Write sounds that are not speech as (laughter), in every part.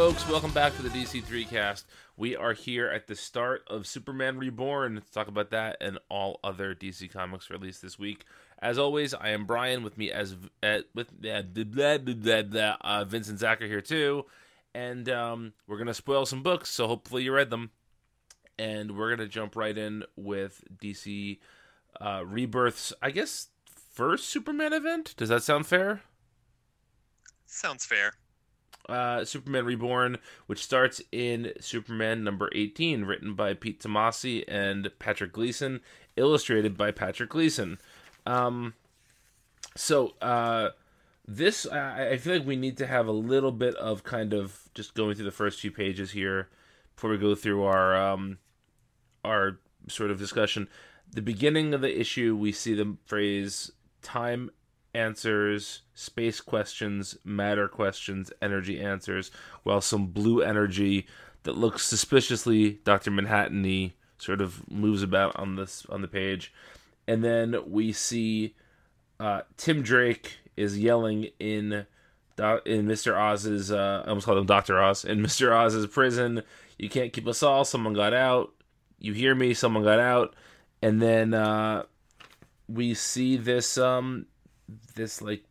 folks, welcome back to the DC3 cast. We are here at the start of Superman Reborn to talk about that and all other DC comics released this week. As always, I am Brian with me as uh, with uh, blah, blah, blah, uh, Vince and Zach here too, and um, we're gonna spoil some books, so hopefully you read them. And we're gonna jump right in with DC uh, Rebirth's, I guess, first Superman event. Does that sound fair? Sounds fair. Uh, Superman Reborn, which starts in Superman number 18, written by Pete Tomasi and Patrick Gleason, illustrated by Patrick Gleason. Um, so, uh, this, I, I feel like we need to have a little bit of kind of just going through the first few pages here before we go through our, um, our sort of discussion. The beginning of the issue, we see the phrase time answers, space questions, matter questions, energy answers, while some blue energy that looks suspiciously Dr. Manhattan-y sort of moves about on this on the page. And then we see uh, Tim Drake is yelling in in Mr. Oz's uh, I almost called him Dr. Oz in (laughs) Mr. Oz's prison. You can't keep us all. Someone got out. You hear me? Someone got out. And then uh, we see this um this like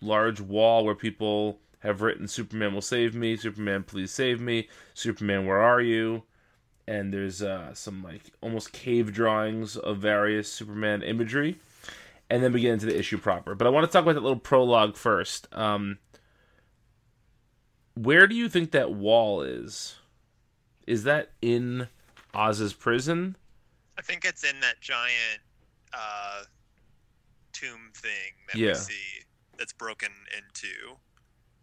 large wall where people have written Superman will save me, Superman please save me, Superman where are you? And there's uh, some like almost cave drawings of various Superman imagery, and then we get into the issue proper. But I want to talk about that little prologue first. Um, where do you think that wall is? Is that in Oz's prison? I think it's in that giant uh, tomb thing that Yeah. we see that's broken into,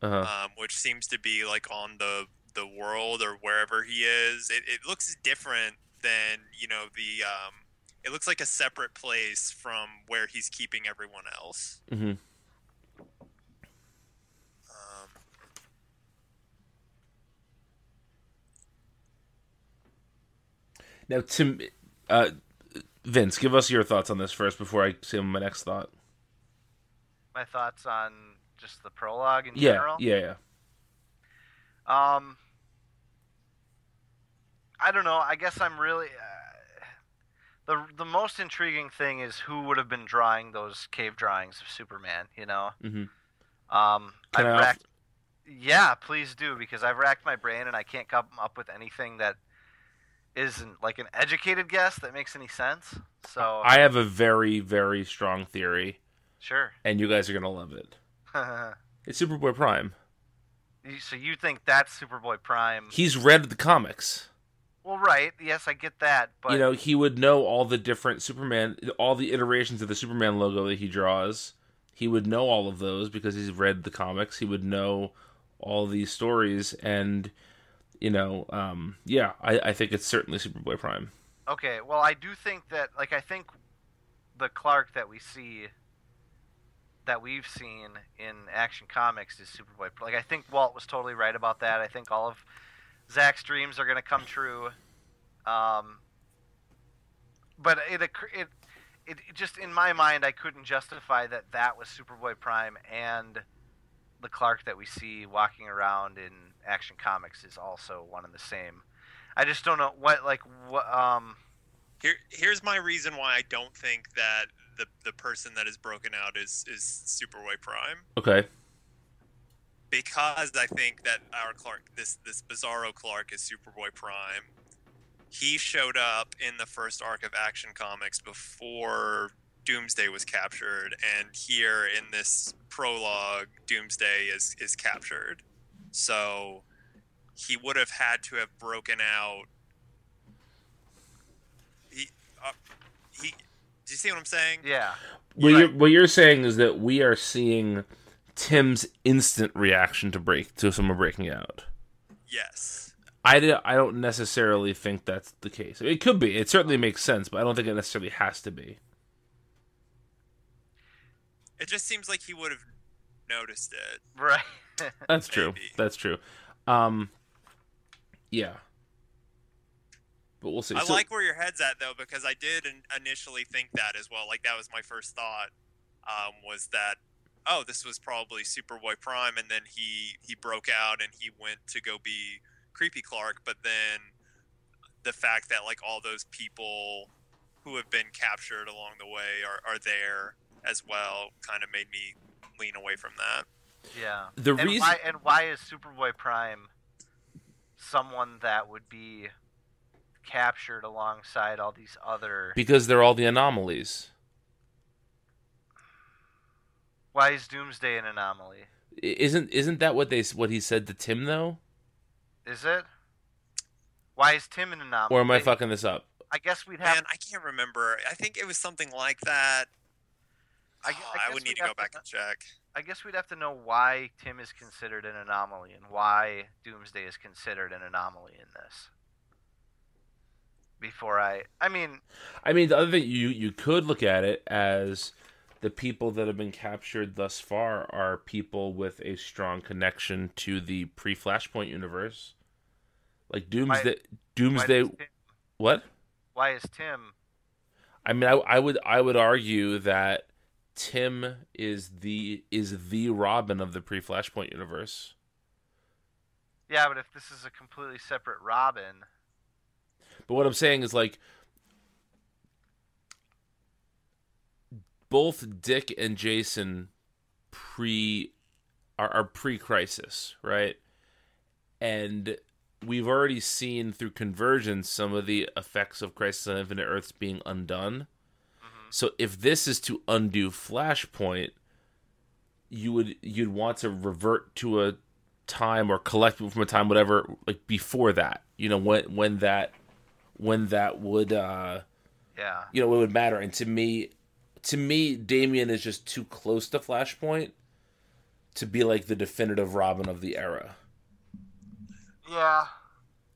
Uh-huh. um, which seems to be like on the the world or wherever he is. It, it looks different than you know the. Um, it looks like a separate place from where he's keeping everyone else. Mm-hmm. Um, Now, Tim, uh, Vince, give us your thoughts on this first before I say my next thought. my thoughts on just the prologue in Yeah, general. yeah, yeah. Um, I don't know. I guess I'm really uh, the the most intriguing thing is who would have been drawing those cave drawings of Superman. You know. Mhm. Um, I've racked, yeah, please do because I've racked my brain and I can't come up with anything that isn't like an educated guess that makes any sense. So I have a very, very strong theory, sure. and you guys are gonna love it. (laughs) It's Superboy Prime. So you think that's Superboy Prime? He's read the comics. Well, right. Yes, I get that, but you know, he would know all the different Superman, all the iterations of the Superman logo that he draws. He would know all of those because he's read the comics. He would know all these stories, and you know, um, yeah, I, I think it's certainly Superboy Prime. Okay, well, I do think that, like, I think the Clark that we see, that we've seen in Action Comics is Superboy. Like, I think Walt was totally right about that. I think all of Zach's dreams are going to come true. Um, but it, it, it, it just, in my mind, I couldn't justify that that was Superboy Prime and the Clark that we see walking around in Action Comics is also one and the same. I just don't know what like what um Here, here's my reason why I don't think that the the person that is broken out is is Superboy Prime. Okay, because I think that our Clark, this this Bizarro Clark, is Superboy Prime. He showed up in the first arc of Action Comics before Doomsday was captured, and here in this prologue, Doomsday is is captured. So he would have had to have broken out. He, uh, he. Do you see what I'm saying? yeah. what Right. you're what you're saying is that we are seeing Tim's instant reaction to break to someone breaking out. Yes. I, di- I don't necessarily think that's the case. It could be. It certainly makes sense, but I don't think it necessarily has to be. It just seems like he would have noticed it. Right. (laughs) That's true. That's true. Um, yeah. but we'll see. I So- like where your head's at though, because I did initially think that as well. Like that was my first thought. Um, was that oh, this was probably Superboy Prime, and then he he broke out and he went to go be Creepy Clark. But then the fact that like all those people who have been captured along the way are, are there as well kind of made me lean away from that. Yeah. the and reason why and why is Superboy Prime someone that would be captured alongside all these other because they're all the anomalies. why is Doomsday an anomaly? Isn't isn't that what they what he said to Tim though? Is it? Why is Tim an anomaly? Or am I fucking this up? I guess we'd have Man, I can't remember. I think it was something like that. I, oh, I, I would need to go have back and check. I guess we'd have to know why Tim is considered an anomaly and why Doomsday is considered an anomaly in this. Before I, I mean, I mean, the other thing you you could look at it as the people that have been captured thus far are people with a strong connection to the pre-Flashpoint universe, like Doomsday. why Doomsday. does Tim, What? why is Tim? I mean, I, I would I would argue that Tim is the is the Robin of the pre-Flashpoint universe. Yeah, but if this is a completely separate Robin, But what I'm saying is like both Dick and Jason pre are, are pre-crisis, right? And we've already seen through convergence some of the effects of Crisis on Infinite Earths being undone. So if this is to undo Flashpoint, you would you'd want to revert to a time or collect from a time whatever like before that. You know when when that when that would uh yeah, you know it would matter and to me to me Damian is just too close to Flashpoint to be like the definitive Robin of the era. yeah.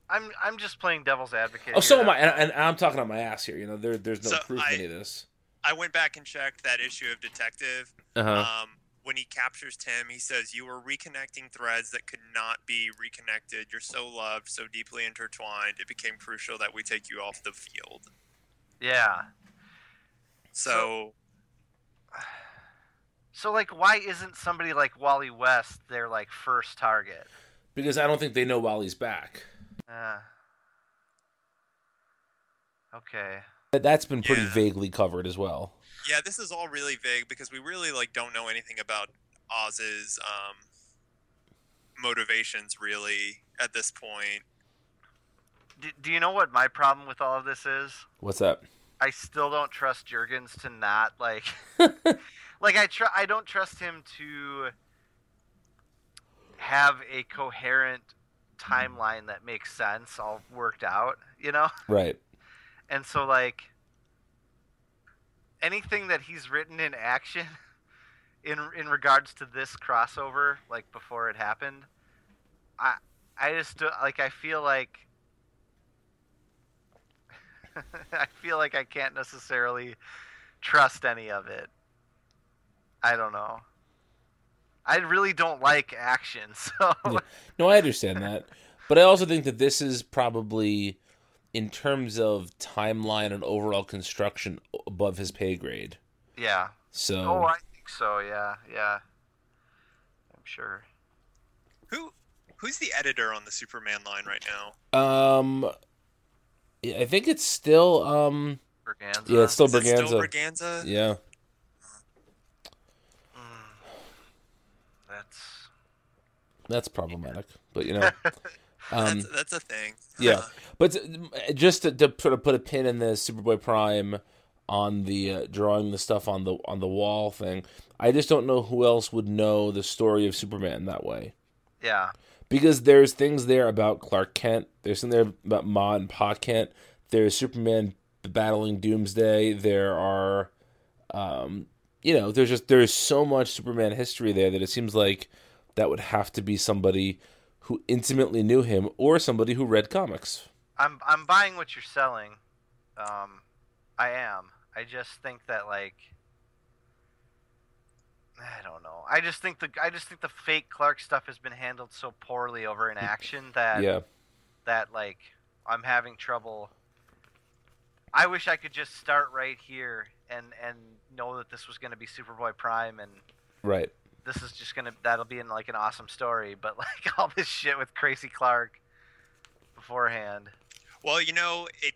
I'm I'm just playing devil's advocate. Oh, so am I, and, and I'm talking on my ass here. You know, there there's no So proof I- of any of this. I went back and checked that issue of Detective. Uh-huh. Um, when he captures Tim, he says, "You were reconnecting threads that could not be reconnected. You're so loved, so deeply intertwined. It became crucial that we take you off the field." Yeah. So, So like, why isn't somebody like Wally West their like first target? Because I don't think they know Wally's back. Uh, okay. That- That's been pretty Yeah. vaguely covered as well. yeah, this is all really vague because we really like don't know anything about Oz's um, motivations really at this point. Do, do you know what my problem with all of this is? What's that? I still don't trust Jurgens to not like (laughs) like I tr- I don't trust him to have a coherent timeline that makes sense all worked out, you know? Right. And so like anything that he's written in action (laughs) in in regards to this crossover like before it happened, I I just like I feel like (laughs) I feel like I can't necessarily trust any of it. I don't know. I really don't like action, (laughs) so Yeah. No, I understand that. But I also think that this is probably, in terms of timeline and overall construction, above his pay grade. yeah. So, Oh, I think so. Yeah, yeah. I'm sure. Who who's the editor on the Superman line right now? um, yeah, I think it's still, um, Berganza. yeah, it's still Is it still Berganza. Berganza? Yeah, Mm. That's that's problematic. But you know, (laughs) um, that's that's a thing. (laughs) yeah. But uh, just to, to sort of put a pin in the Superboy Prime on the uh, drawing the stuff on the on the wall thing, I just don't know who else would know the story of Superman that way. yeah. because there's things there about Clark Kent. There's things there about Ma and Pa Kent. There's Superman battling Doomsday. There are, um, you know, there's just there's so much Superman history there that it seems like that would have to be somebody who intimately knew him or somebody who read comics. I'm I'm buying what you're selling. Um, I am. I just think that like I don't know. I just think the I just think the fake Clark stuff has been handled so poorly over in action (laughs) that Yeah, that like I'm having trouble I wish I could just start right here and and know that this was going to be Superboy Prime and Right. This is just gonna that'll be in like an awesome story. But (laughs) like all this shit with Crazy Clark beforehand. Well, you know, it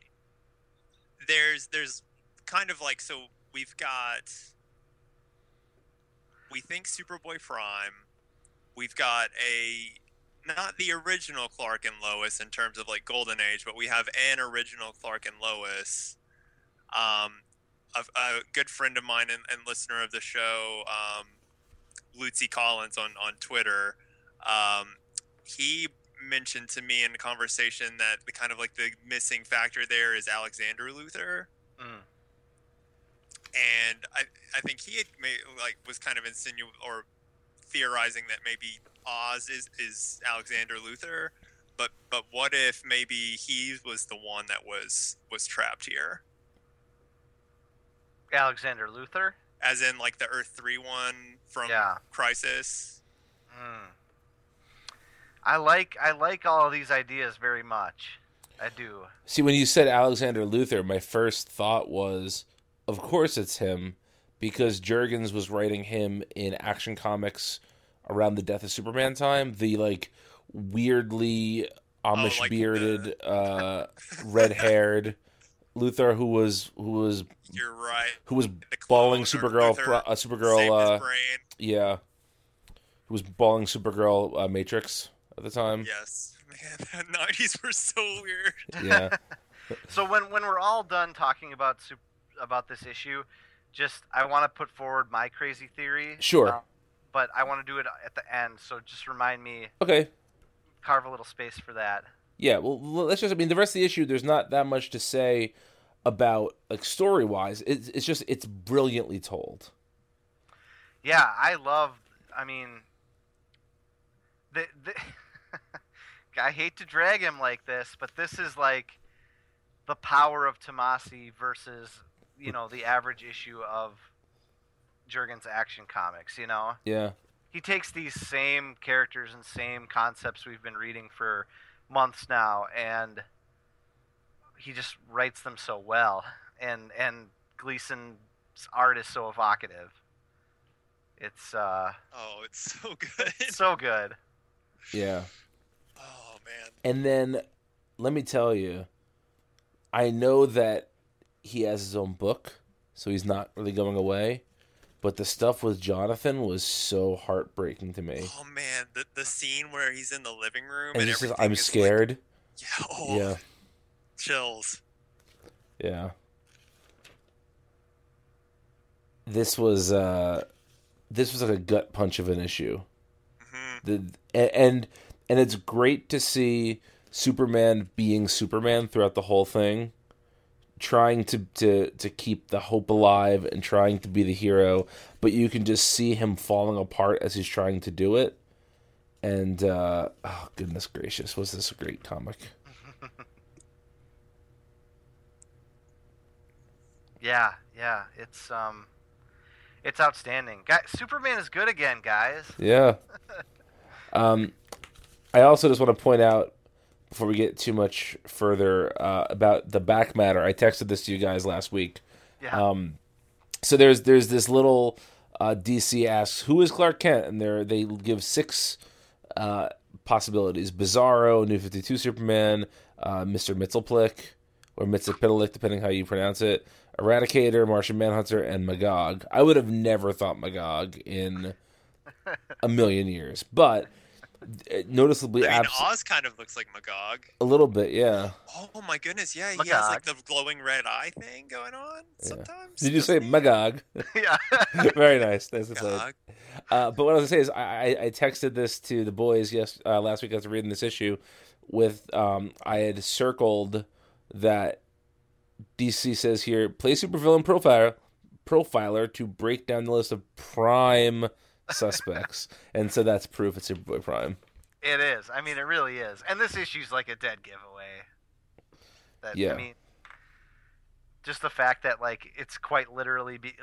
there's there's kind of like so we've got we think Superboy Prime, we've got a not the original Clark and Lois in terms of like Golden Age, but we have an original Clark and Lois. Um, a, a good friend of mine and, and listener of the show, um, Lucy Collins on on Twitter, um, he mentioned to me in a conversation that the kind of like the missing factor there is Alexander Luthor. Mm. and I I think he had made, like was kind of insinu or theorizing that maybe Oz is is Alexander Luthor, but but what if maybe he was the one that was was trapped here, Alexander Luthor. As in like the Earth three one from Yeah. Crisis. Mm. I like I like all of these ideas very much. I do. See, when you said Alexander Luthor, my first thought was, of course it's him, because Jurgens was writing him in Action Comics around the death of Superman time. The like weirdly Amish like bearded, (laughs) uh, red haired Luthor who was who was You're right. who was The balling Supergirl, Luthor uh, Supergirl, uh, brain. yeah, who was balling Supergirl uh, Matrix at the time. Yes, man, the '90s (laughs) were so weird. Yeah, (laughs) So when when we're all done talking about sup- about this issue, just I want to put forward my crazy theory. Sure. uh, but I want to do it at the end, so just remind me, okay. carve a little space for that. Yeah, well, let's just. I mean, the rest of the issue, there's not that much to say about like story wise. It's it's just it's brilliantly told. Yeah, I love. I mean, the, the (laughs) I hate to drag him like this, but this is like the power of Tomasi versus you know the average issue of Jurgens Action Comics. You know, Yeah, he takes these same characters and same concepts we've been reading for months now, and he just writes them so well. And and Gleason's art is so evocative. It's uh, Oh, it's so (laughs) good. so good. yeah. Oh man. And then let me tell you, I know that he has his own book, so he's not really going away. But the stuff with Jonathan was so heartbreaking to me. Oh man, the the scene where he's in the living room And and, says, "I'm is, like- scared." yeah. Oh, Yeah, Chills. yeah. This was uh, this was like a gut punch of an issue. hmm the and and it's great to see Superman being Superman throughout the whole thing, trying to to to keep the hope alive and trying to be the hero, but you can just see him falling apart as he's trying to do it. And uh, oh goodness gracious, was this a great comic? (laughs) Yeah, yeah. It's um, it's outstanding. Guy, Superman is good again, guys. Yeah. (laughs) um, I also just want to point out before we get too much further uh, about the back matter. I texted this to you guys last week. Yeah. Um, so there's there's this little uh, DC asks who is Clark Kent, and they they give six uh, possibilities: Bizarro, New Fifty Two Superman, uh, Mister Mxyzptlk, or Mxyzptlk, depending how you pronounce it, Eradicator, Martian Manhunter, and Magog. I would have never thought Magog in a million years, but noticeably I mean, abs- Oz kind of looks like Magog. a little bit, yeah. Oh my goodness, yeah, he Magog. has like the glowing red eye thing going on sometimes. Did you say? Magog? (laughs) (laughs) yeah. Very nice. Nice to say. Magog. Uh, but what I was gonna say is, I, I, I texted this to the boys yes uh, last week after reading this issue. With um, I had circled that DC says here play supervillain profiler profiler to break down the list of prime suspects, and so that's proof it's Superboy Prime. It is. I mean, it really is. And this issue's like a dead giveaway. That, Yeah. I mean, just the fact that like it's quite literally be,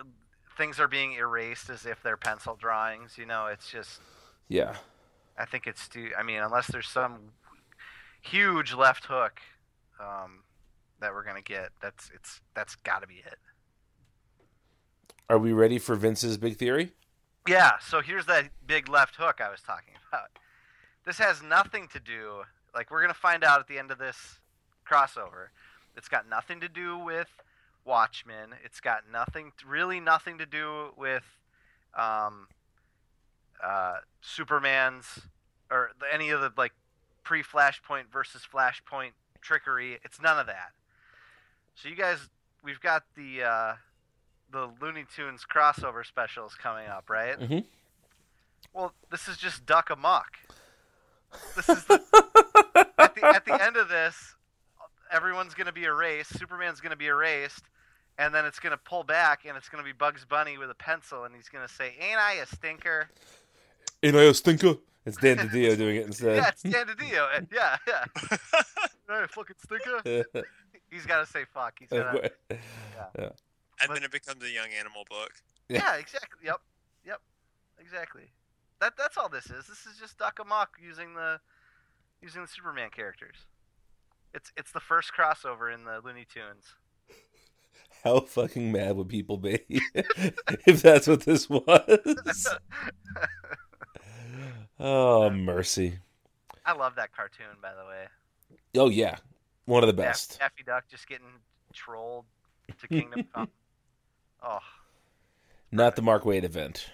things are being erased as if they're pencil drawings. You know, it's just. Yeah, I think it's too. I mean, unless there's some huge left hook, um, that we're gonna get. That's it's that's got to be it. Are we ready for Vince's big theory? Yeah. So here's that big left hook I was talking (laughs) about. This has nothing to do. Like we're gonna find out at the end of this crossover. It's got nothing to do with Watchmen. It's got nothing, really nothing to do with um, uh, Superman's or any of the like pre-Flashpoint versus Flashpoint trickery. It's none of that. So you guys, we've got the uh, the Looney Tunes crossover special is coming up, right? Mhm. Well, this is just Duck Amuck. This is the, (laughs) at the at the end of this, everyone's gonna be erased. Superman's gonna be erased, and then it's gonna pull back, and it's gonna be Bugs Bunny with a pencil, and he's gonna say, "Ain't I a stinker?" Ain't I a stinker? It's Dan DiDio doing it instead. Yeah, it's Dan DiDio. Yeah, yeah. Ain't I a fucking stinker? (laughs) He's gotta say fuck. He's gotta. And then it becomes a young animal book. Yeah, exactly. Yep, yep, exactly. That that's all this is. This is just Duck Amuck using the using the Superman characters. It's it's the first crossover in the Looney Tunes. (laughs) How fucking mad would people be (laughs) if that's what this was? (laughs) oh mercy! I love that cartoon, by the way. Oh yeah, one of the best. Daffy Duck just getting trolled to Kingdom Come. Oh, Not the Mark Waid event,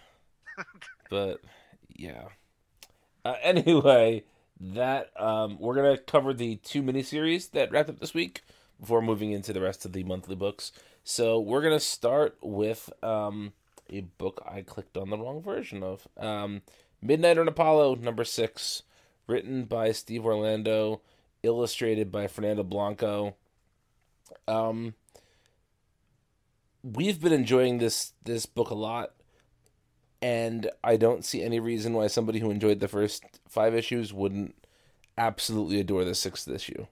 (laughs) but yeah. Uh, anyway, that um, we're gonna cover the two miniseries that wrapped up this week before moving into the rest of the monthly books. So we're gonna start with um, a book I clicked on the wrong version of. Um, Midnighter and Apollo number six, written by Steve Orlando, illustrated by Fernando Blanco. Um, we've been enjoying this this book a lot and I don't see any reason why somebody who enjoyed the first five issues wouldn't absolutely adore the sixth issue.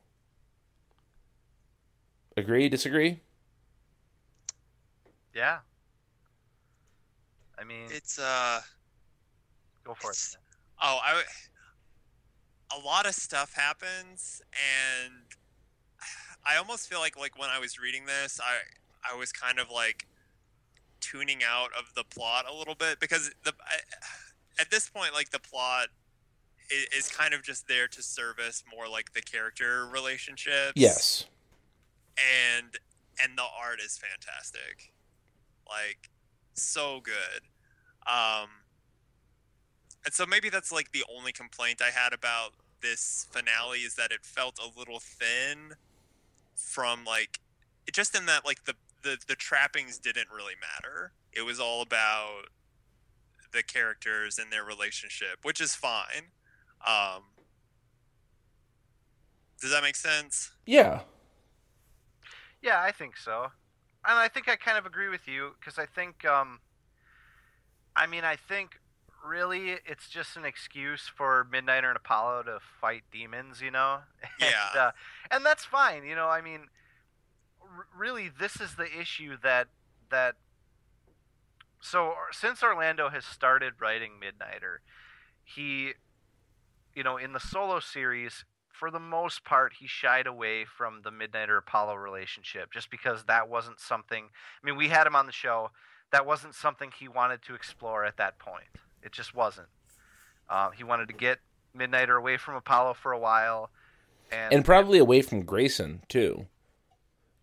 Agree? Disagree? yeah. I mean, It's uh go for it. oh I a lot of stuff happens and I almost feel like like when I was reading this I I was kind of like tuning out of the plot a little bit because the I, at this point like the plot is, is kind of just there to service more like the character relationships. Yes. and and the art is fantastic like so good um and so maybe that's like the only complaint i had about this finale is that it felt a little thin from like it just in that like the the, the trappings didn't really matter it was all about the characters and their relationship which is fine um does that make sense Yeah. Yeah, I think so, and I think I kind of agree with you because I think, um, I mean, I think really it's just an excuse for Midnighter and Apollo to fight demons, you know? (laughs) and, Yeah. uh, and that's fine, you know. I mean, r- really, this is the issue that that. So since Orlando has started writing Midnighter, he, you know, in the solo series, for the most part, he shied away from the Midnighter Apollo relationship just because that wasn't something. I mean, we had him on the show. That wasn't something he wanted to explore at that point. It just wasn't. Uh, he wanted to get Midnighter away from Apollo for a while, and, And probably away from Grayson too.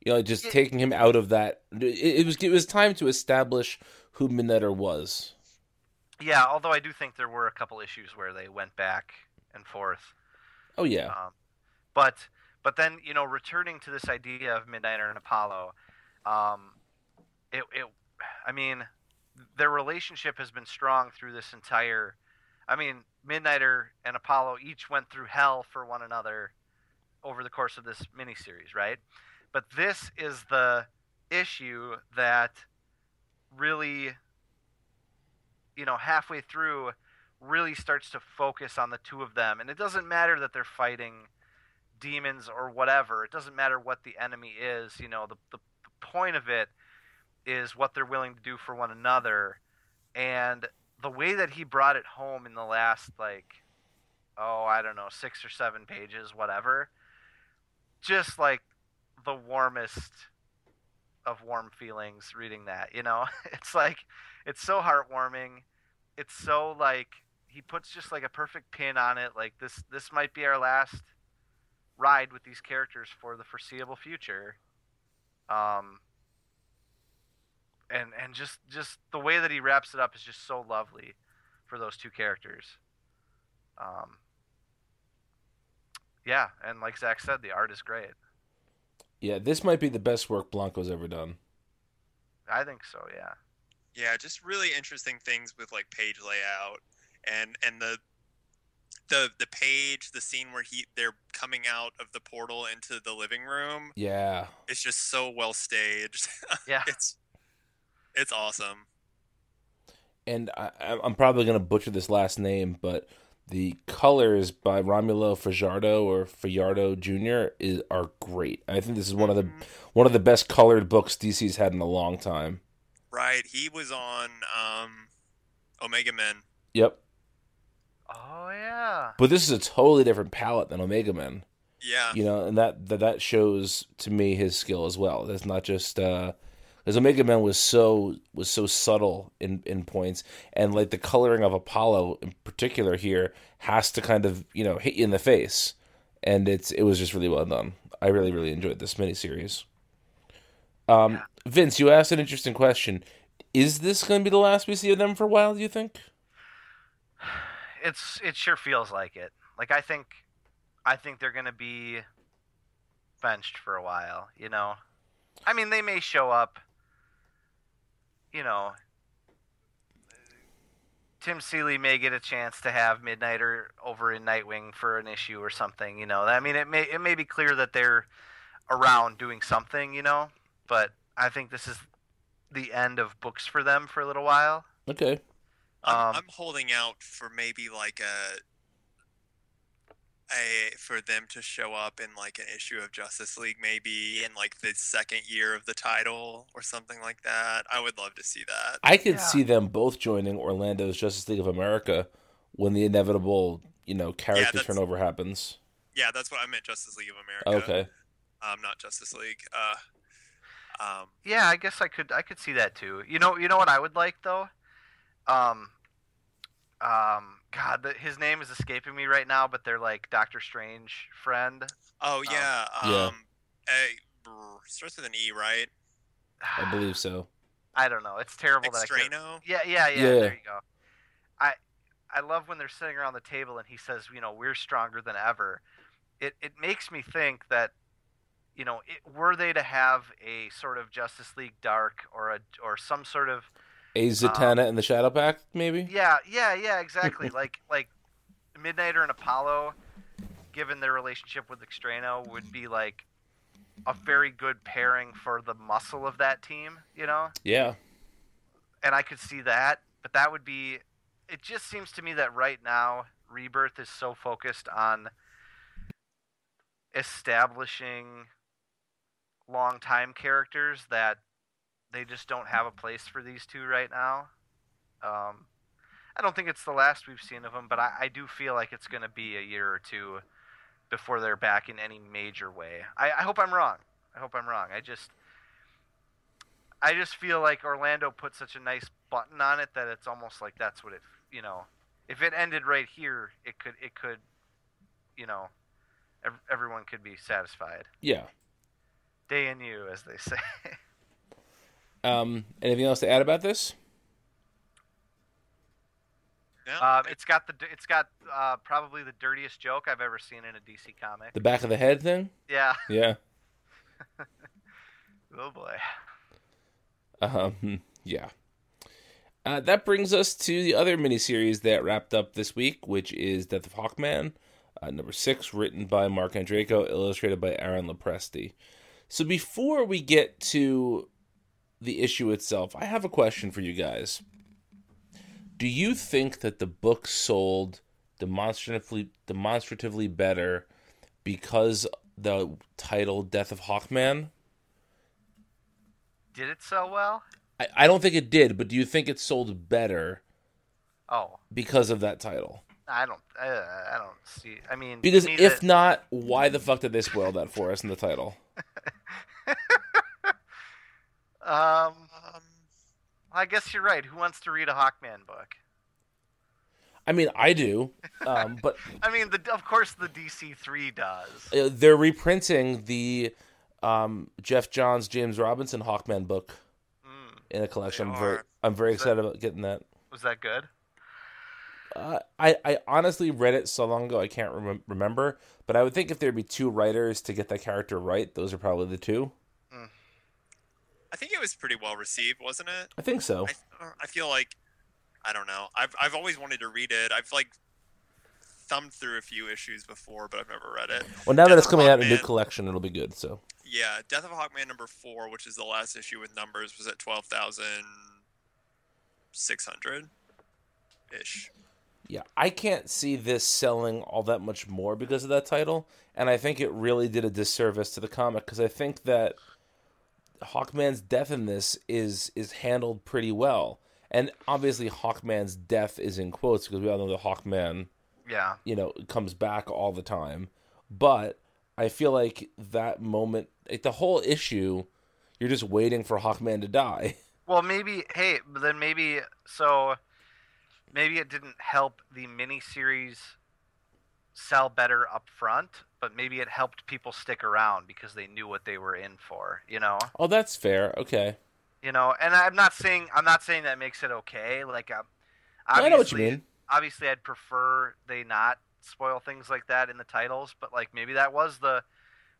You know, just taking him out of that. It, it was it was time to establish who Midnighter was. yeah. Although I do think there were a couple issues where they went back and forth. Oh yeah. Um, but but then you know, returning to this idea of Midnighter and Apollo, um, it, it I mean, their relationship has been strong through this entire. I mean, Midnighter and Apollo each went through hell for one another over the course of this miniseries, right? But this is the issue that really, you know, halfway through really starts to focus on the two of them. And it doesn't matter that they're fighting demons or whatever. It doesn't matter what the enemy is. You know, the, the, the point of it is what they're willing to do for one another. And the way that he brought it home in the last, like, oh, I don't know, six or seven pages, whatever, just like the warmest of warm feelings reading that. You know, (laughs) it's like it's so heartwarming. It's so like he puts just like a perfect pin on it. Like this this might be our last ride with these characters for the foreseeable future. Um and and just just the way that he wraps it up is just so lovely for those two characters. Um yeah, and like Zach said, the art is great. Yeah, this might be the best work Blanco's ever done. I think so, yeah. Yeah, just really interesting things with like page layout and and the the the page, the scene where he they're coming out of the portal into the living room. Yeah. It's just so well staged. (laughs) Yeah. it's it's awesome. And I, I- I'm probably going to butcher this last name, but the colors by Romulo Fajardo or Fajardo Jr. is are great. I think this is one of the Mhm. one of the best colored books DC's had in a long time. Right. He was on um Omega Men. Yep. Oh yeah. But this is a totally different palette than Omega Men. Yeah. you know, and that that, that shows to me his skill as well. That's not just uh because Omega Man was so was so subtle in in points, and like the coloring of Apollo in particular here has to kind of you know hit you in the face, and it's it was just really well done. I really really enjoyed this miniseries. Um, Vince, you asked an interesting question. Is this going to be the last we see of them for a while? Do you think? It's it sure feels like it. Like I think I think they're gonna be benched for a while, you know. I mean they may show up you know Tim Seeley may get a chance to have Midnighter over in Nightwing for an issue or something, you know. I mean it may it may be clear that they're around doing something, you know, but I think this is the end of books for them for a little while. Okay. I'm, Um, I'm holding out for maybe like a a for them to show up in like an issue of Justice League, maybe in like the second year of the title or something like that. I would love to see that. I could Yeah. see them both joining Orlando's Justice League of America when the inevitable, you know, character that's- turnover happens. Yeah, that's what I meant. Justice League of America. Okay. Um, not Justice League. Uh, um, Yeah, I guess I could I could see that too. You know, you know what I would like though. Um, um, God, the, his name is escaping me right now, but they're like Doctor Strange friend. oh yeah. Um, Yeah. A, brr, starts with an E, right? I believe so. (sighs) I don't know. It's terrible that I can't. Extrano. Yeah, yeah, yeah, Yeah. There you go. I I love when they're sitting around the table and he says, you know, we're stronger than ever. It it makes me think that, you know, it, were they to have a sort of Justice League Dark or a or some sort of A um, Zatanna and the Shadow Pact, maybe? Yeah, yeah, yeah, exactly. (laughs) like like Midnighter and Apollo, given their relationship with Extrano, would be like a very good pairing for the muscle of that team, you know? Yeah. And I could see that, but that would be it just seems to me that right now Rebirth is so focused on establishing long time characters that they just don't have a place for these two right now. Um, I don't think it's the last we've seen of them, but I, I do feel like it's going to be a year or two before they're back in any major way. I, I hope I'm wrong. I hope I'm wrong. I just, I just feel like Orlando put such a nice button on it that it's almost like that's what it, you know, if it ended right here, it could, it could, you know, ev- everyone could be satisfied. Yeah. Day and you, as they (laughs) say. Um, anything else to add about this? No, Um, it's got the it's got uh, probably the dirtiest joke I've ever seen in a DC comic. The back of the head thing? Yeah. Yeah. (laughs) Oh boy. Um, (laughs) yeah. Uh, that brings us to the other miniseries that wrapped up this week, which is Death of Hawkman, uh, number six, written by Marc Andreyko, illustrated by Aaron Lopresti. So before we get to the issue itself, I have a question for you guys. Do you think that the book sold demonstratively demonstratively better because the title Death of Hawkman? Did it sell well? I, I don't think it did, but do you think it sold better Oh, because of that title? I don't. Uh, I don't see. I mean, Because if that- not, why the fuck did they spoil that for us in the title? (laughs) Um, Um, I guess you're right. Who wants to read a Hawkman book? I mean, I do, um, but (laughs) I mean, the, of course the DC three does. uh, they're reprinting the um, Geoff Johns James Robinson Hawkman book Mm, in a collection. I'm very. I'm very that- excited about getting that. was that good? Uh, I I honestly read it so long ago I can't rem- remember, but I would think if there'd be two writers to get that character right, those are probably the two. I think it was pretty well received, wasn't it? I think so. I, uh, I feel like I don't know. I've I've always wanted to read it. I've like thumbed through a few issues before, but I've never read it. Well, now that it's coming out in a new collection, it'll be good. So Yeah, Death of Hawkman number four, which is the last issue with numbers, was at twelve thousand six hundred ish. yeah, I can't see this selling all that much more because of that title, and I think it really did a disservice to the comic because I think that Hawkman's death in this is is handled pretty well, and obviously Hawkman's death is in quotes because we all know the Hawkman Yeah. you know comes back all the time but i feel like that moment like the whole issue you're just waiting for hawkman to die (laughs) Well, maybe. Hey, then maybe so. Maybe it didn't help the miniseries sell better up front, but maybe it helped people stick around because they knew what they were in for. You know. oh that's fair okay You know, and I'm not saying I'm not saying that makes it okay. Like, um, i know what you mean obviously I'd prefer they not spoil things like that in the titles, but like maybe that was the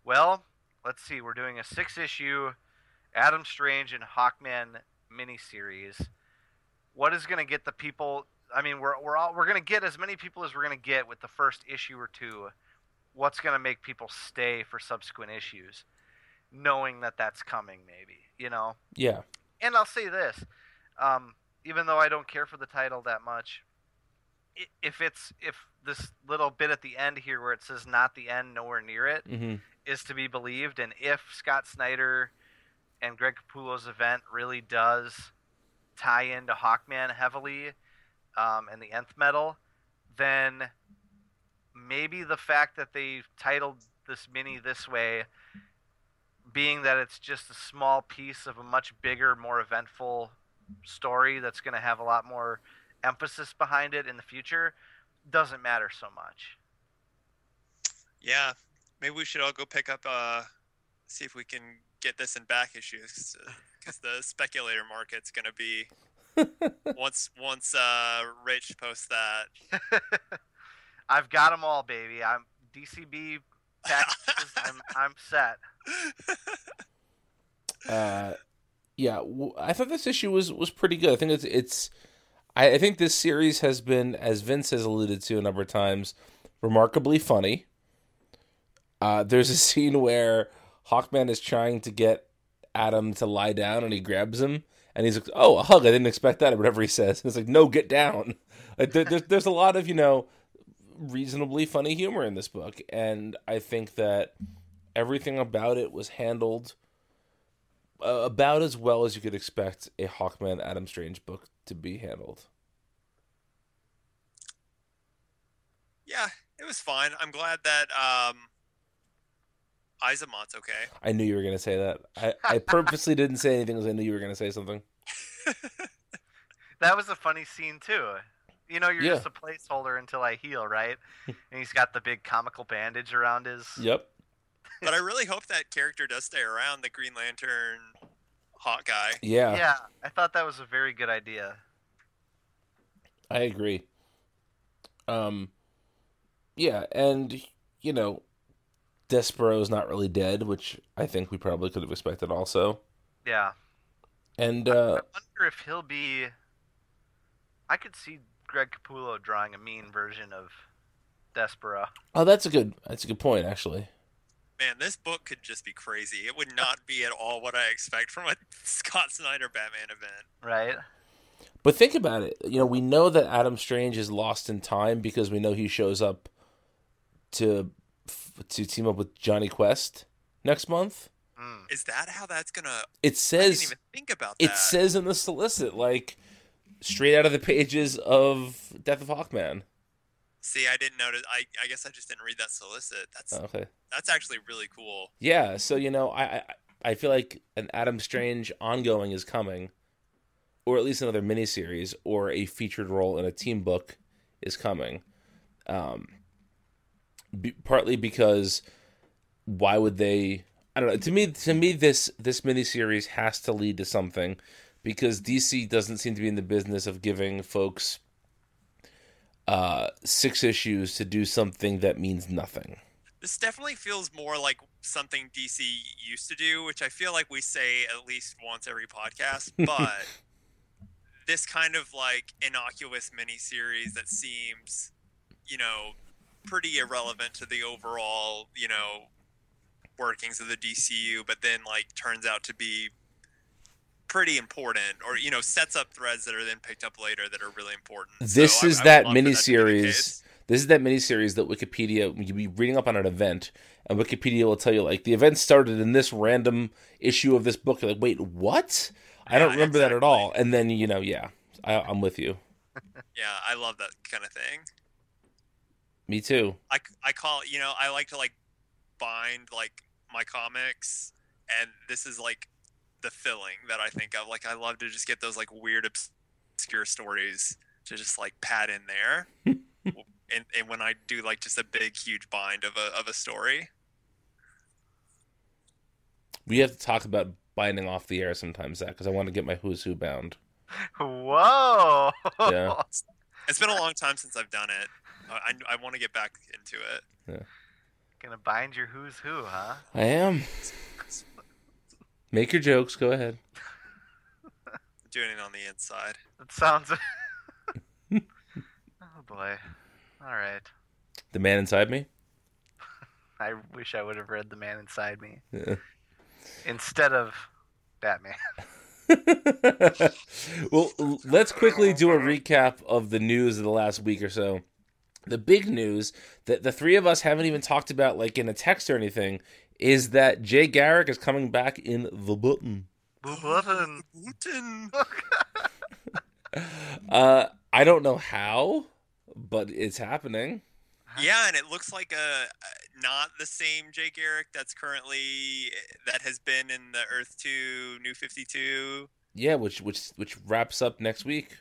well, let's see, we're doing a six issue Adam Strange and Hawkman miniseries. What is gonna get the people I mean we're we're all we're gonna get as many people as we're gonna get with the first issue or two. What's gonna make people stay for subsequent issues? Knowing that that's coming, maybe, you know? yeah and I'll say this, um, even though I don't care for the title that much, if it's if this little bit at the end here where it says "not the end, nowhere near it" is hmm to be believed, and if Scott Snyder and Greg Capullo's event really does tie into Hawkman heavily um, and the Nth Metal, then maybe the fact that they titled this mini this way being that it's just a small piece of a much bigger, more eventful story that's going to have a lot more emphasis behind it in the future, doesn't matter so much. Yeah, maybe we should all go pick up. Uh, see if we can get this in back issues because the speculator market's gonna be (laughs) once once uh, Rich posts that. (laughs) I've got them all, baby. I'm DCB packages. I'm (laughs) I'm set. uh yeah w- i thought this issue was was pretty good i think it's it's I, I think this series has been as vince has alluded to a number of times remarkably funny uh there's a scene where hawkman is trying to get adam to lie down and he grabs him and he's like oh a hug i didn't expect that or whatever he says and it's like no get down there, there's, there's a lot of you know reasonably funny humor in this book and i think that everything about it was handled uh, about as well as you could expect a Hawkman Adam Strange book to be handled. Yeah, it was fine. I'm glad that um, Izamont's okay. I knew you were going to say that. I, I purposely didn't say anything because I knew you were going to say something. (laughs) That was a funny scene too. You know, you're Yeah. just a placeholder until I heal, right? (laughs) and he's got the big comical bandage around his. Yep. (laughs) But I really hope that character does stay around, the Green Lantern Hawkeye. Yeah, Yeah, I thought that was a very good idea. I agree. Um, yeah, and you know, Despero's not really dead, which I think we probably could have expected also. Yeah. And uh, I wonder if he'll be. I could see Greg Capullo drawing a mean version of Despero. oh, that's a good that's a good point actually. Man, this book could just be crazy. It would not be at all what I expect from a (laughs) Scott Snyder Batman event. Right? But think about it. You know, we know that Adam Strange is lost in time because we know he shows up to to team up with Jonny Quest next month. Mm. Is that how that's gonna? It I didn't says even think about it says in the solicit like straight out of the pages of Death of Hawkman. See, I didn't notice. I, I guess I just didn't read that solicit. That's Okay. that's actually really cool. Yeah, so you know, I, I I feel like an Adam Strange ongoing is coming, or at least another miniseries or a featured role in a team book is coming. Um, be, partly because why would they? I don't know. To me, to me, this this miniseries has to lead to something because DC doesn't seem to be in the business of giving folks uh, six issues to do something that means nothing. This definitely feels more like something DC used to do, which I feel like we say at least once every podcast. (laughs) But this kind of like innocuous miniseries that seems, you know, pretty irrelevant to the overall, you know, workings of the DCU, but then like turns out to be pretty important or you know sets up threads that are then picked up later that are really important This So is I that love for to be the miniseries. This is that miniseries that Wikipedia you'd be reading up on an event, and Wikipedia will tell you like the event started in this random issue of this book. You're like, wait, what? I don't remember that at all. And then you know, yeah, I, I'm with you. (laughs) yeah i love that kind of thing Me too. I, I call you know I like to like bind like my comics and this is like the filling that I think of like I love to just get those like weird obscure stories to just like pad in there (laughs) and, and when I do like just a big huge bind of a of a story We have to talk about binding off the air sometimes, Zach, because I want to get my Who's Who bound. Whoa! Yeah. (laughs) it's been a long time since I've done it I, I, want to get back into it Yeah. Gonna bind your who's who, huh? I am. Make your jokes. Go ahead. (laughs) doing it on the inside That sounds. (laughs) oh boy. All right. The man inside me. (laughs) I wish I would have read The Man Inside Me Yeah. instead of Batman. well, let's quickly do a recap of the news of the last week or so. The big news that the three of us haven't even talked about, like in a text or anything, is that Jay Garrick is coming back in the button. Button. Putin. (laughs) Uh, I don't know how, but it's happening. Yeah, and it looks like a not the same Jay Garrick that's currently uh, that has been in the Earth Two New Fifty Two. Yeah, which which which wraps up next week.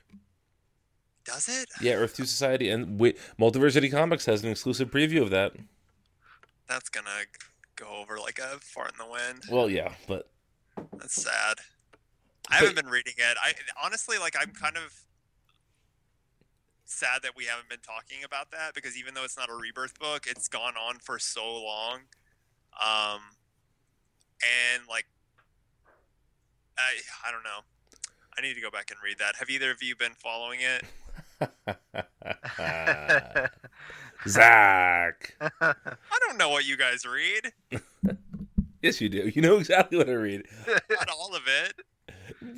Does it? Yeah, Earth Two Society and we, Multiversity Comics has an exclusive preview of that. That's gonna go over like a fart in the wind. Well, yeah, but That's sad. I haven't been reading it. I honestly like. I'm kind of sad that we haven't been talking about that because even though it's not a rebirth book, it's gone on for so long. Um, and like, I I don't know. I need to go back and read that. Have either of you been following it? Zach. I don't know what you guys read. (laughs) Yes, you do. You know exactly what I read. Not all of it.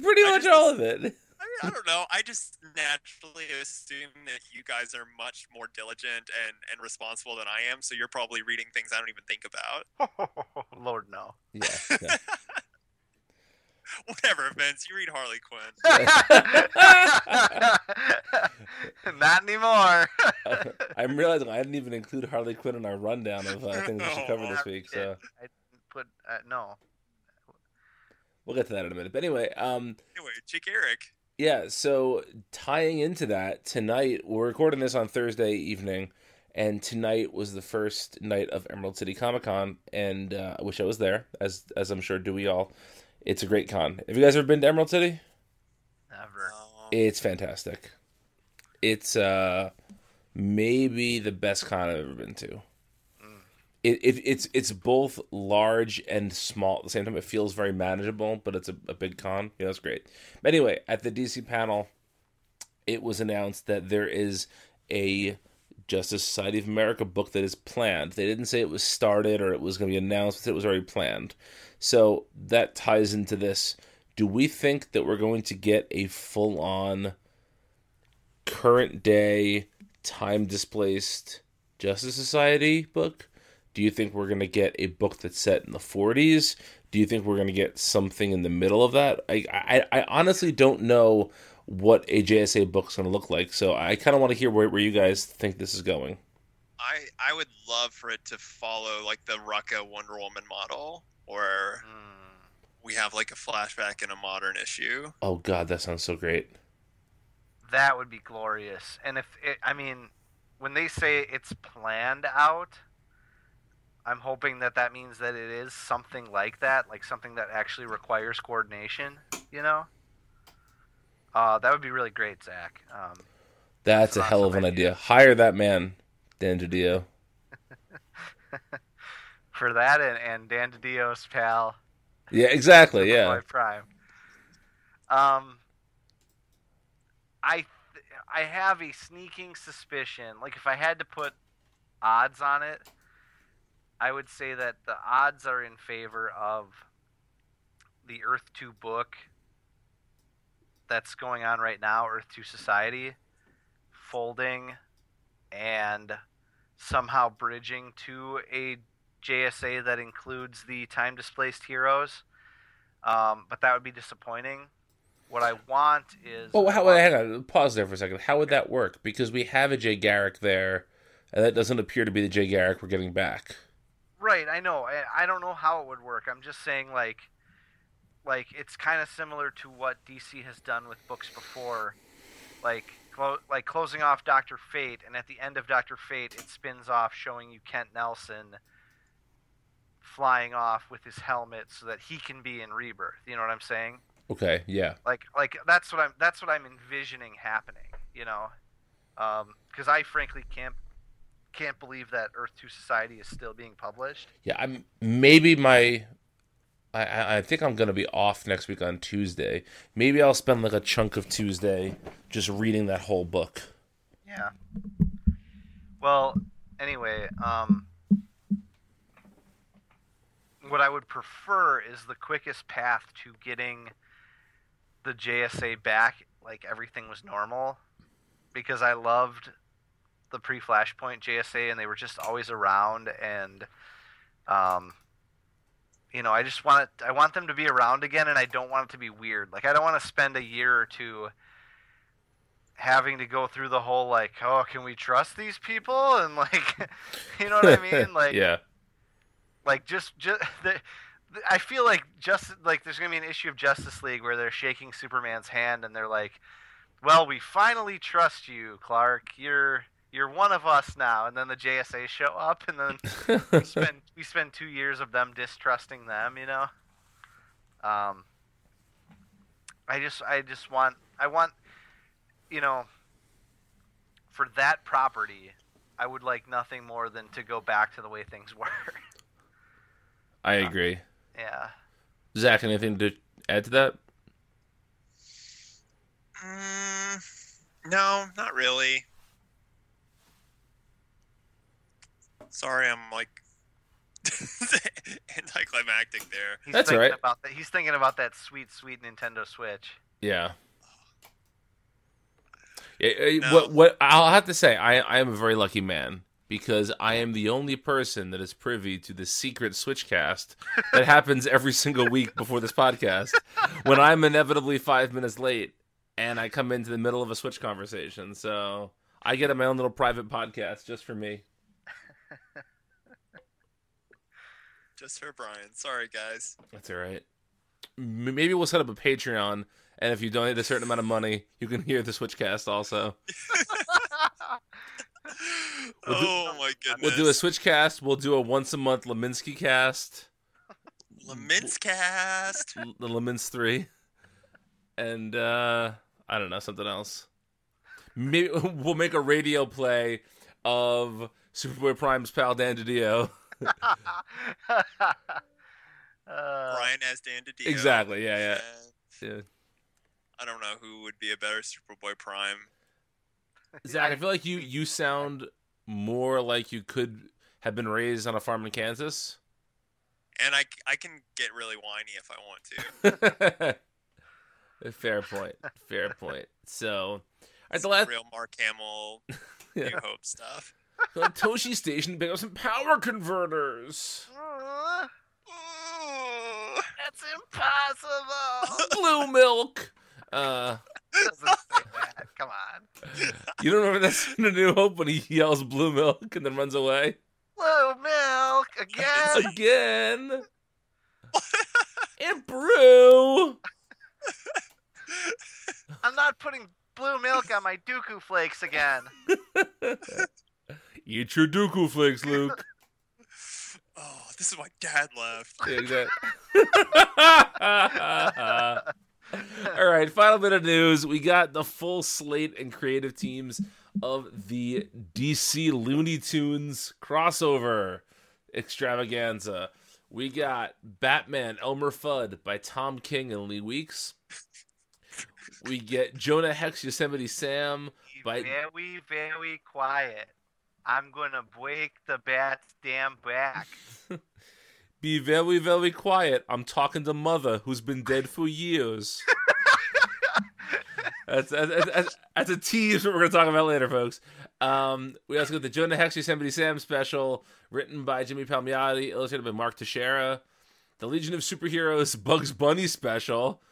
Pretty I much just- all of it. I, mean, I don't know. I just naturally assume that you guys are much more diligent and, and responsible than I am. So you're probably reading things I don't even think about. (laughs) Lord no. Yeah. yeah. (laughs) (laughs) Whatever, Vince. You read Harley Quinn. (laughs) (laughs) Not anymore. I'm realizing I didn't even include Harley Quinn in our rundown of uh, things we should cover this week. So I didn't put uh, no. we'll get to that in a minute. But anyway, um, Anyway, Chick Eric. yeah. So tying into that, tonight we're recording this on Thursday evening, and tonight was the first night of Emerald City Comic Con, and uh, I wish I was there, as as I'm sure do we all. It's a great con. Have you guys ever been to Emerald City? Never. It's fantastic. It's uh maybe the best con I've ever been to. It, it it's it's both large and small at the same time. It feels very manageable, but it's a, a big con. Yeah, that's great. But anyway, at the DC panel, it was announced that there is a Justice Society of America book that is planned. They didn't say it was started or it was going to be announced, but it was already planned. So that ties into this. Do we think that we're going to get a full on current day time displaced Justice Society book? Do you think we're going to get a book that's set in the 40s? Do you think we're going to get something in the middle of that? I, I, I honestly don't know what a JSA book's going to look like. So I kind of want to hear where, where you guys think this is going. I I would love for it to follow like the Rucka Wonder Woman model, where Hmm. we have like a flashback in a modern issue. Oh God, that sounds so great. That would be glorious. And if it, I mean, when they say it's planned out, I'm hoping that that means that it is something like that, like something that actually requires coordination. You know, uh, that would be really great, Zach. Um, That's a hell of an idea. idea. Hire that man, Dan DiDio. (laughs) for that and, and Dan DiDio's pal, Yeah, exactly. Yeah. Boy Prime. Um, I th- I have a sneaking suspicion. Like if I had to put odds on it, I would say that the odds are in favor of the Earth Two book that's going on right now, Earth Two Society, folding and somehow bridging to a JSA that includes the time displaced heroes. Um, but that would be disappointing. What I want is. Oh, I how, hang on. Pause there for a second. How would that work? Because we have a Jay Garrick there, and that doesn't appear to be the Jay Garrick we're getting back. Right, I know. I, I don't know how it would work. I'm just saying, like, like it's kind of similar to what DC has done with books before, like, clo- like closing off Doctor Fate, and at the end of Doctor Fate, it spins off showing you Kent Nelson flying off with his helmet so that he can be in Rebirth. You know what I'm saying? Okay. Yeah. Like, like that's what I'm that's what I'm envisioning happening. You know, Um, because I frankly can't can't believe that Earth Two Society is still being published. Yeah. I'm maybe my. I- I, I think I'm gonna be off next week on Tuesday. Maybe I'll spend like a chunk of Tuesday just reading that whole book. Yeah. Well, anyway, um, what I would prefer is the quickest path to getting the JSA back, like everything was normal, because I loved the pre-Flashpoint JSA, and they were just always around, and um, you know, I just want it, I want them to be around again, and I don't want it to be weird. Like, I don't want to spend a year or two having to go through the whole like, oh, can we trust these people? And like, (laughs) you know what I mean? (laughs) Like, yeah. Like just just (laughs) the, I feel like just like there's gonna be an issue of Justice League where they're shaking Superman's hand and they're like, "Well, we finally trust you, Clark. You're you're one of us now." And then the JSA show up, and then we (laughs) spend we spend two years of them distrusting them. You know. Um. I just I just want I want you know for that property I would like nothing more than to go back to the way things (laughs) were. I agree. yeah. Zach, anything to add to that? Mm, no, not really. Sorry, I'm like (laughs) anticlimactic there. He's That's thinking all right. About that. He's thinking about that sweet, sweet Nintendo Switch. Yeah. Yeah, uh, No. What what I'll have to say, I I am a very lucky man because I am the only person that is privy to the secret Switchcast that happens every single week before this podcast. When I'm inevitably five minutes late and I come into the middle of a Switch conversation, so I get my own little private podcast just for me. (laughs) Just for Brian. Sorry, guys. That's all right. Maybe we'll set up a Patreon, and if you donate a certain amount of money, you can hear the Switchcast also. (laughs) We'll do- oh my goodness. We'll do a Switchcast. We'll do a once a month Leminski cast, Leminscast. cast. the Lemins three, and uh I don't know something else. Maybe (laughs) we'll make a radio play of Superboy Prime's pal Dan DiDio. uh, (laughs) Brian as Dan DiDio. Exactly. Yeah, yeah. Yeah. I don't know who would be a better Superboy Prime. (laughs) Zach, I feel like you you sound more like you could have been raised on a farm in Kansas. And I, I can get really whiny if I want to. (laughs) Fair point. Fair point. So, all right, the last Real Mark Hamill, (laughs) Yeah. New Hope stuff. the Tosche Station to pick up some power converters. uh, that's impossible. Blue milk. Uh, Doesn't say that. Come on. (laughs) You don't remember that in A New Hope when he yells blue milk and then runs away? Blue milk (laughs) again. Again. and brew. (laughs) I'm not putting blue milk on my Dooku flakes again. Eat your Dooku flakes, Luke. Oh, this is why Dad left. Yeah, exactly. All right, final bit of news. We got the full slate and creative teams of the DC Looney Tunes crossover extravaganza. We got Batman Elmer Fudd by Tom King and Lee Weeks. We get Jonah Hex Yosemite Sam by very, very quiet. I'm gonna break the bat's damn back. (laughs) Be very, very quiet. I'm talking to Mother, who's been dead for years. (laughs) that's, that's, that's, that's a tease what we're going to talk about later, folks. Um, we also got the Jonah Hex Yosemite Sam special, written by Jimmy Palmiotti, illustrated by Mark Texeira. The Legion of Superheroes Bugs Bunny special,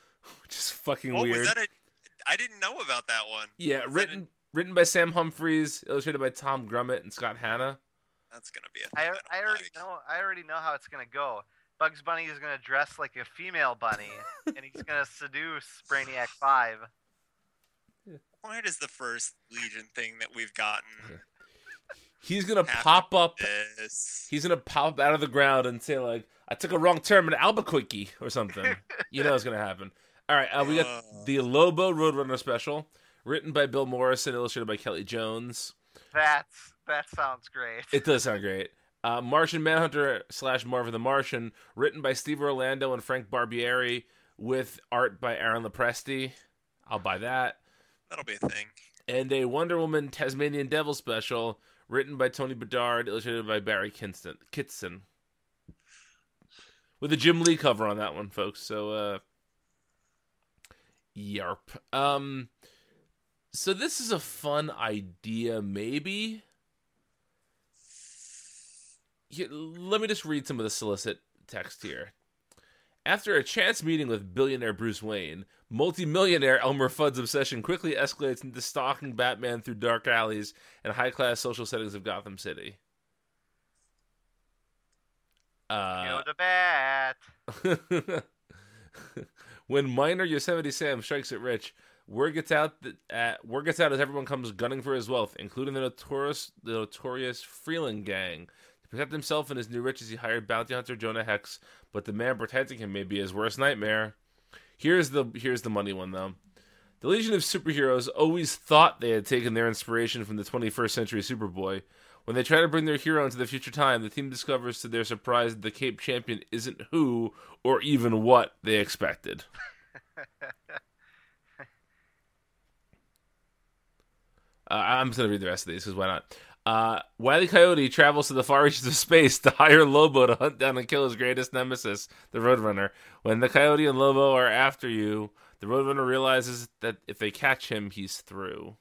which is fucking What weird. was that? A, I didn't know about that one. yeah, Was written written by Sam Humphries, illustrated by Tom Grummett and Scott Hanna. A- that's gonna be a I, thing I don't already like. know. I already know how it's gonna go. Bugs Bunny is gonna dress like a female bunny, and he's gonna (laughs) seduce Brainiac Five. Why does the first Legion thing that we've gotten He's gonna pop up this? he's gonna pop out of the ground and say like, "I took a wrong turn in Albuquerque" or something. (laughs) you know it's gonna happen. All right, uh, we got Uh. the Lobo Roadrunner special, written by Bill Morrison, and illustrated by Kelly Jones. That's that sounds great. It does sound (laughs) great. Uh, Martian Manhunter slash Marvin the Martian, written by Steve Orlando and Frank Barbiere, with art by Aaron Lopresti. I'll buy that. That'll be a thing. And a Wonder Woman Tasmanian Devil special, written by Tony Bedard, illustrated by Barry Kinston, Kitson. With a Jim Lee cover on that one, folks. So, uh, yarp. Um, so this is a fun idea, maybe. Here, let me just read some of the solicit text here. After a chance meeting with billionaire Bruce Wayne, multimillionaire Elmer Fudd's obsession quickly escalates into stalking Batman through dark alleys and high class social settings of Gotham City. Uh, Kill the bat. (laughs) when minor Yosemite Sam strikes it rich, word gets out that uh, word gets out as everyone comes gunning for his wealth, including the notorious the notorious Freeland gang. To protect himself and his new riches, he hired bounty hunter Jonah Hex, but the man protecting him may be his worst nightmare. Here's the here's the money one though. The Legion of Superheroes always thought they had taken their inspiration from the 21st century Superboy. When they try to bring their hero into the future time, the team discovers to their surprise that the Cape Champion isn't who or even what they expected. (laughs) Uh, I'm just going to read the rest of these because why not? Uh, Wile E. Coyote travels to the far reaches of space to hire Lobo to hunt down and kill his greatest nemesis, the Roadrunner. When the Coyote and Lobo are after you, the Roadrunner realizes that if they catch him, he's through.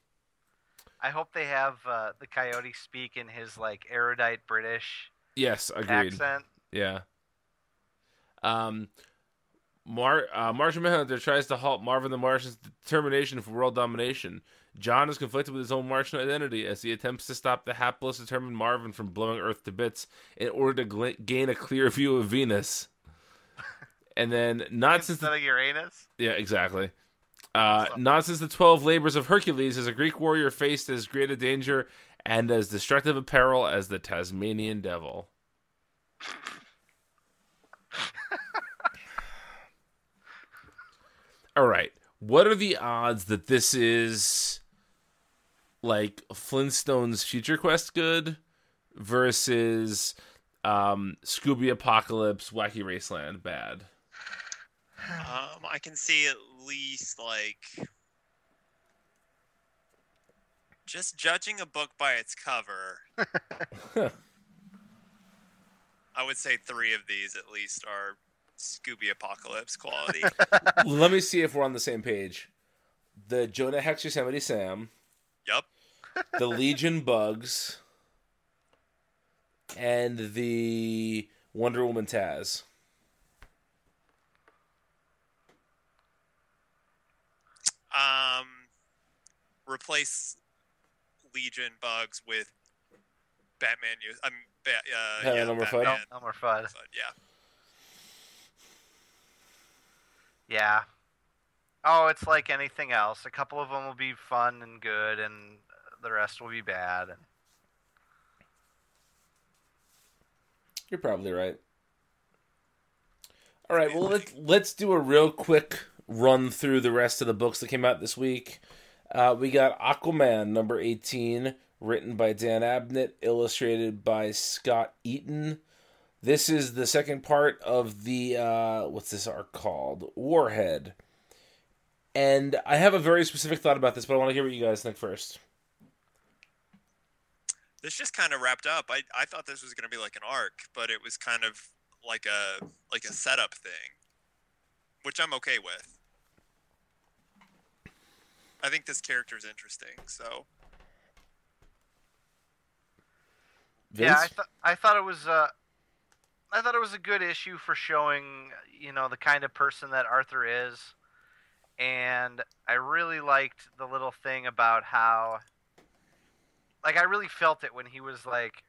I hope they have uh, the Coyote speak in his like erudite British Yes, agreed. accent. Yeah. Um, Mar- uh, Martian Manhunter tries to halt Marvin the Martian's determination for world domination. John is conflicted with his own Martian identity as he attempts to stop the hapless, determined Marvin from blowing Earth to bits in order to gla- gain a clear view of Venus. (laughs) And then, not since the Uranus. yeah, exactly. Uh, not since the twelve labors of Hercules has a Greek warrior faced as great a danger and as destructive a peril as the Tasmanian devil. (laughs) All right, what are the odds that this is like Flintstones Future Quest good versus um, Scooby Apocalypse Wacky Raceland bad? Um, I can see at least like just judging a book by its cover. (laughs) I would say three of these at least are Scooby Apocalypse quality. (laughs) Let me see if we're on the same page. The Jonah Hex Yosemite Sam, yup. The Legion Bugs, and the Wonder Woman Taz. Um, replace Legion bugs with Batman. Use I'm ba- uh, Hell, yeah, number Batman. five? No, Elmer Fudd. Fudd, yeah. Yeah. Oh, it's like anything else. A couple of them will be fun and good, and the rest will be bad. And You're probably right. All right, well let's let's do a real quick run through the rest of the books that came out this week. Uh, we got Aquaman number eighteen, written by Dan Abnett, illustrated by Scott Eaton. This is the second part of the uh, what's this arc called? Warhead. And I have a very specific thought about this, but I want to hear what you guys think first. This just kind of wrapped up. I I thought this was gonna be like an arc, but it was kind of like a like a setup thing, which I'm okay with. I think this character is interesting. So Vince? yeah, I thought I thought it was uh, I thought it was a good issue for showing you know the kind of person that Arthur is, and I really liked the little thing about how, like, I really felt it when he was like,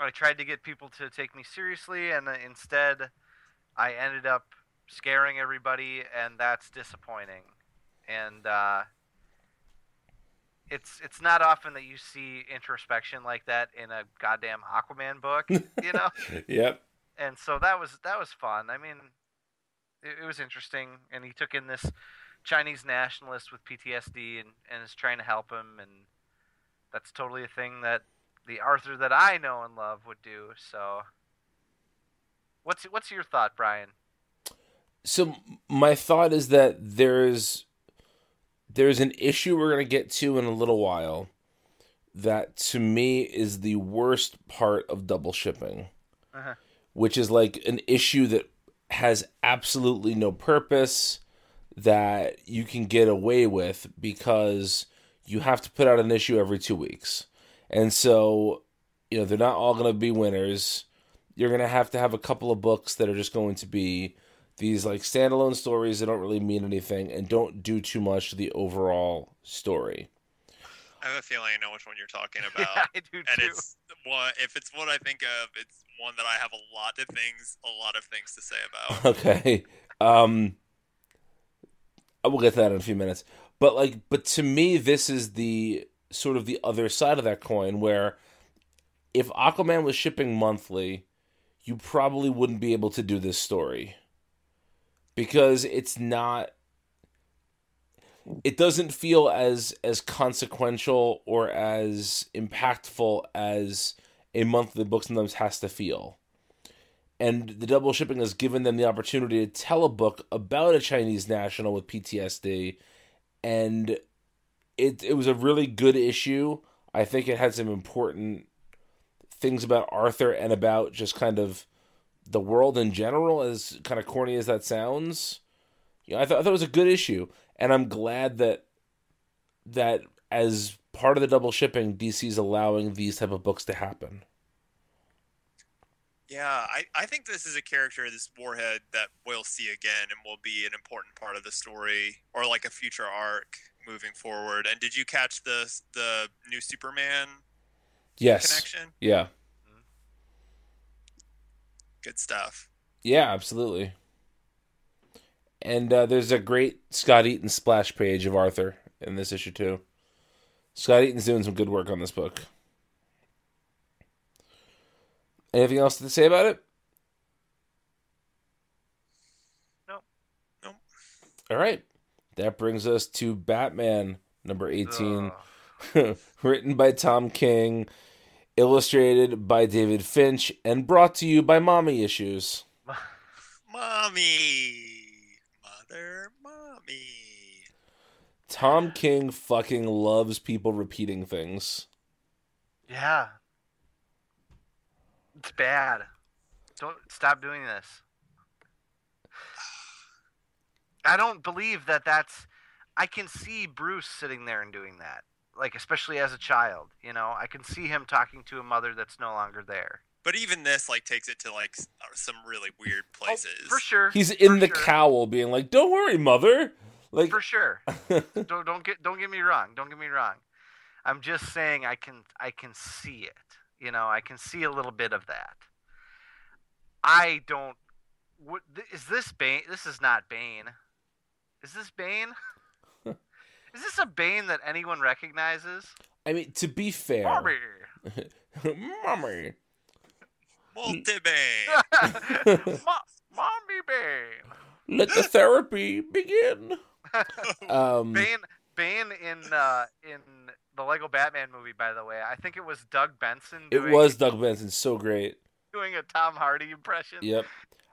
I tried to get people to take me seriously, and instead, I ended up scaring everybody, and that's disappointing. And uh, it's it's not often that you see introspection like that in a goddamn Aquaman book, (laughs) you know. Yep. and so that was that was fun. I mean, it, it was interesting, and he took in this Chinese nationalist with PTSD and and is trying to help him, and that's totally a thing that the Arthur that I know and love would do. So, what's what's your thought, Brian? So my thought is that there's there's an issue we're going to get to in a little while that to me is the worst part of double shipping. Uh-huh. Which is like an issue that has absolutely no purpose that you can get away with because you have to put out an issue every 2 weeks. And so, you know, they're not all going to be winners. You're going to have to have a couple of books that are just going to be these like standalone stories that don't really mean anything and don't do too much to the overall story. I have a feeling I know which one you're talking (laughs) about. yeah, I do and too. it's one if it's what I think of, it's one that I have a lot of things a lot of things to say about. (laughs) Okay. Um I will get to that in a few minutes. But like but to me this is the sort of the other side of that coin where if Aquaman was shipping monthly, you probably wouldn't be able to do this story. Because it's not it doesn't feel as as consequential or as impactful as a monthly book sometimes has to feel. And the double shipping has given them the opportunity to tell a book about a Chinese national with PTSD, and it it was a really good issue. I think it had some important things about Arthur and about just kind of the world in general, as kind of corny as that sounds. You know, I thought I thought it was a good issue, and I'm glad that that as part of the double shipping, DC's allowing these type of books to happen. Yeah, I, I think this is a character, this warhead, that we'll see again and will be an important part of the story or like a future arc moving forward. And did you catch the the new Superman Yes. connection? Yeah. Good stuff. Yeah, absolutely. And uh, there's a great Scott Eaton splash page of Arthur in this issue too. Scott Eaton's doing some good work on this book. Anything else to say about it? Nope. Nope. All right. That brings us to Batman number 18, Ugh. (laughs) written by Tom King, illustrated by David Finch, and brought to you by Mommy Issues. (laughs) Mommy. Mother, mommy. Tom King fucking loves people repeating things. yeah, it's bad. Don't stop doing this. I don't believe that that's. I can see Bruce sitting there and doing that, like especially as a child. You know, I can see him talking to a mother that's no longer there. But even this like takes it to like uh, some really weird places. Oh, for sure. He's in for the sure. cowl being like, "Don't worry, mother." Like for sure. (laughs) don't don't get don't get me wrong. Don't get me wrong. I'm just saying I can I can see it. You know, I can see a little bit of that. I don't. What th- is this Bane? This is not Bane. Is this Bane? (laughs) is this a Bane that anyone recognizes? I mean, to be fair, Barbie. mommy. (laughs) Multibane. (laughs) Mo- Mommy Bane. Let the therapy begin. Um, Bane Bane in uh, in the Lego Batman movie, by the way. I think it was Doug Benson. it was Doug Benson, so great. doing a Tom Hardy impression. Yep.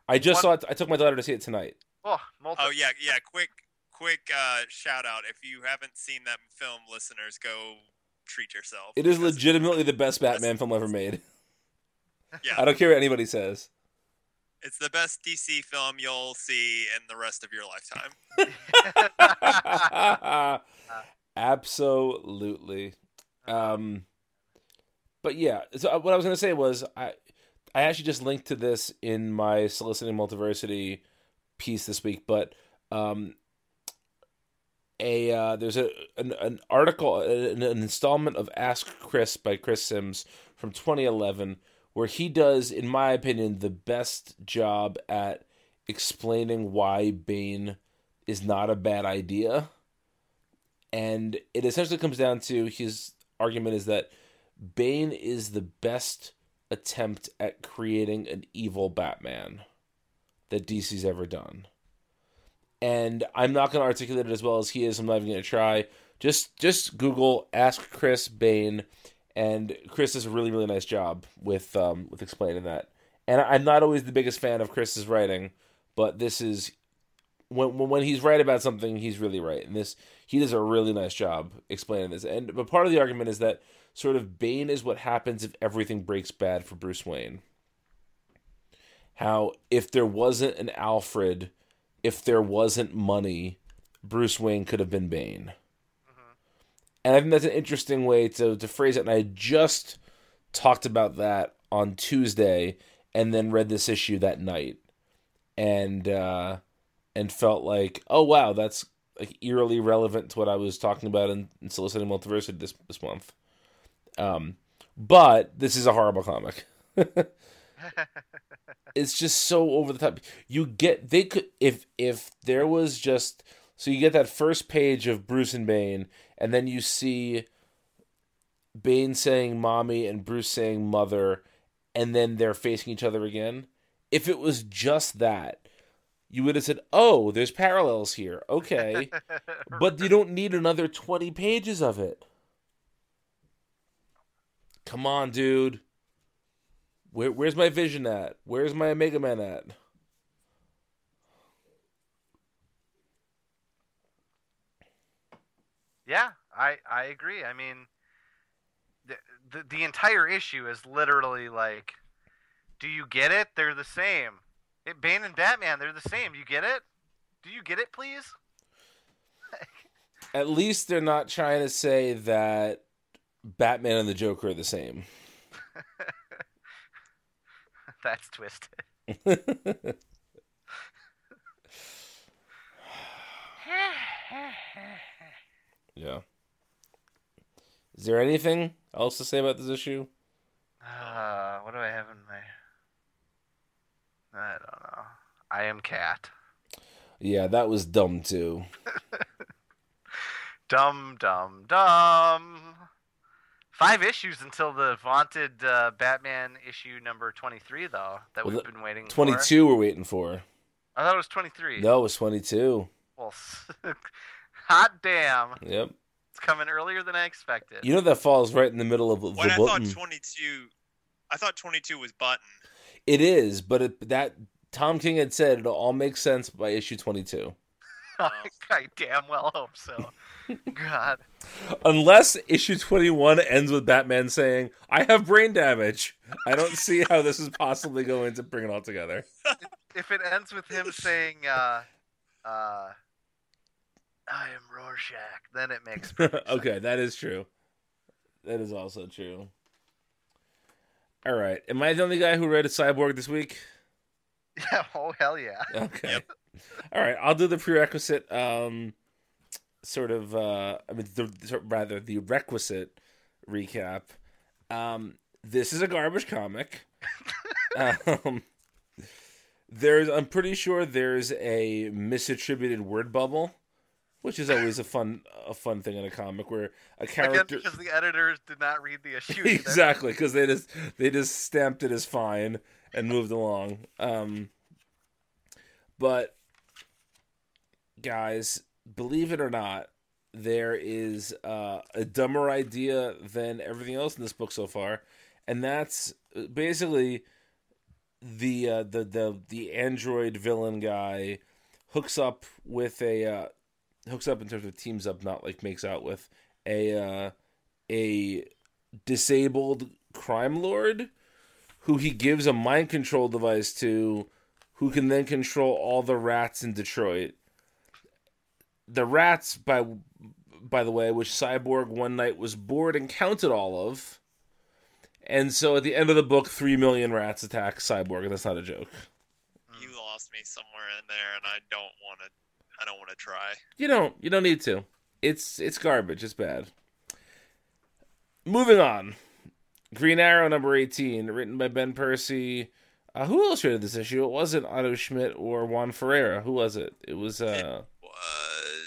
I just One- saw it. I took my daughter to see it tonight. Oh, multi- oh yeah, yeah. Quick, quick uh, shout out. If you haven't seen that film, listeners, go treat yourself. It is legitimately the best Batman film ever made. Yeah. I don't care what anybody says. it's the best DC film you'll see in the rest of your lifetime. (laughs) (laughs) (laughs) Absolutely. Um, but yeah, so uh, what I was gonna say was I, I actually just linked to this in my soliciting multiversity piece this week. But um, a uh, there's a an, an article, an, an installment of Ask Chris by Chris Sims from 2011, where he does, in my opinion, the best job at explaining why Bane is not a bad idea. And it essentially comes down to his argument is that Bane is the best attempt at creating an evil Batman that DC's ever done. And I'm not going to articulate it as well as he is. I'm not even going to try. Just just Google ask Chris Bane, and Chris does a really really nice job with um, with explaining that. And I'm not always the biggest fan of Chris's writing, but this is when when when he's right about something, he's really right. And this he does a really nice job explaining this. And but part of the argument is that sort of Bane is what happens if everything breaks bad for Bruce Wayne. How if there wasn't an Alfred, if there wasn't money, Bruce Wayne could have been Bane. And I think that's an interesting way to, to phrase it. And I just talked about that on Tuesday and then read this issue that night. And uh and felt like, oh wow, that's like eerily relevant to what I was talking about in, in soliciting multiversity this this month. Um, but this is a horrible comic. (laughs) it's just so over the top. You get they could if if there was just so you get that first page of Bruce and Bane, and then you see Bane saying "mommy" and Bruce saying "mother," and then they're facing each other again. If it was just that, you would have said, "Oh, there's parallels here." Okay, (laughs) but you don't need another twenty pages of it. Come on, dude. Where, where's my vision at? Where's my Omega Man at? Yeah, I I agree. I mean, the, the the entire issue is literally like, do you get it? They're the same. It, Bane and Batman, they're the same. You get it? Do you get it, please? At least they're not trying to say that Batman and the Joker are the same. (laughs) That's twisted. (laughs) yeah. Is there anything else to say about this issue? Uh, what do I have in my? I don't know. I am cat. Yeah, that was dumb too. (laughs) dumb, dumb, dumb. Five issues until the vaunted uh, Batman issue number twenty-three, though that Well, we've been waiting for. 22 we're waiting for. I thought it was twenty-three. No, it was 22. Well, (laughs) hot damn! Yep. It's coming earlier than I expected. You know that falls right in the middle of the When I thought 22, I thought 22 was button. It is, but it, that Tom King had said it'll all make sense by issue 22. (laughs) I damn well hope so. (laughs) God. Unless issue 21 ends with Batman saying, I have brain damage. I don't see how this is possibly going to bring it all together. (laughs) If it ends with him saying, uh, uh, I am Rorschach, then it makes okay, that is true. That is also true. All right. Am I the only guy who read a Cyborg this week? Yeah, (laughs) oh, hell yeah. Okay. All right. I'll do the prerequisite. Um, sort of uh I mean the rather the requisite recap. Um this is a garbage comic. (laughs) um there's I'm pretty sure there's a misattributed word bubble, which is always a fun a fun thing in a comic where a Again, character because the editors did not read the issue. (laughs) exactly because they just they just stamped it as fine and moved along um but guys believe it or not there is uh, a dumber idea than everything else in this book so far and that's uh, basically the uh, the the the android villain guy hooks up with a uh, hooks up in terms of teams up not like makes out with a uh, a disabled crime lord who he gives a mind control device to who can then control all the rats in Detroit. The rats by by the way, which Cyborg one night was bored and counted all of. And so at the end of the book 3 million rats attack Cyborg and that's not a joke. You lost me somewhere in there, and I don't want to. I don't want to try. You don't you don't need to. It's it's garbage, it's bad. Moving on. Green Arrow number 18, written by Ben Percy. Uh, who illustrated this issue? It wasn't Otto Schmidt or Juan Ferreyra. Who was it? It was uh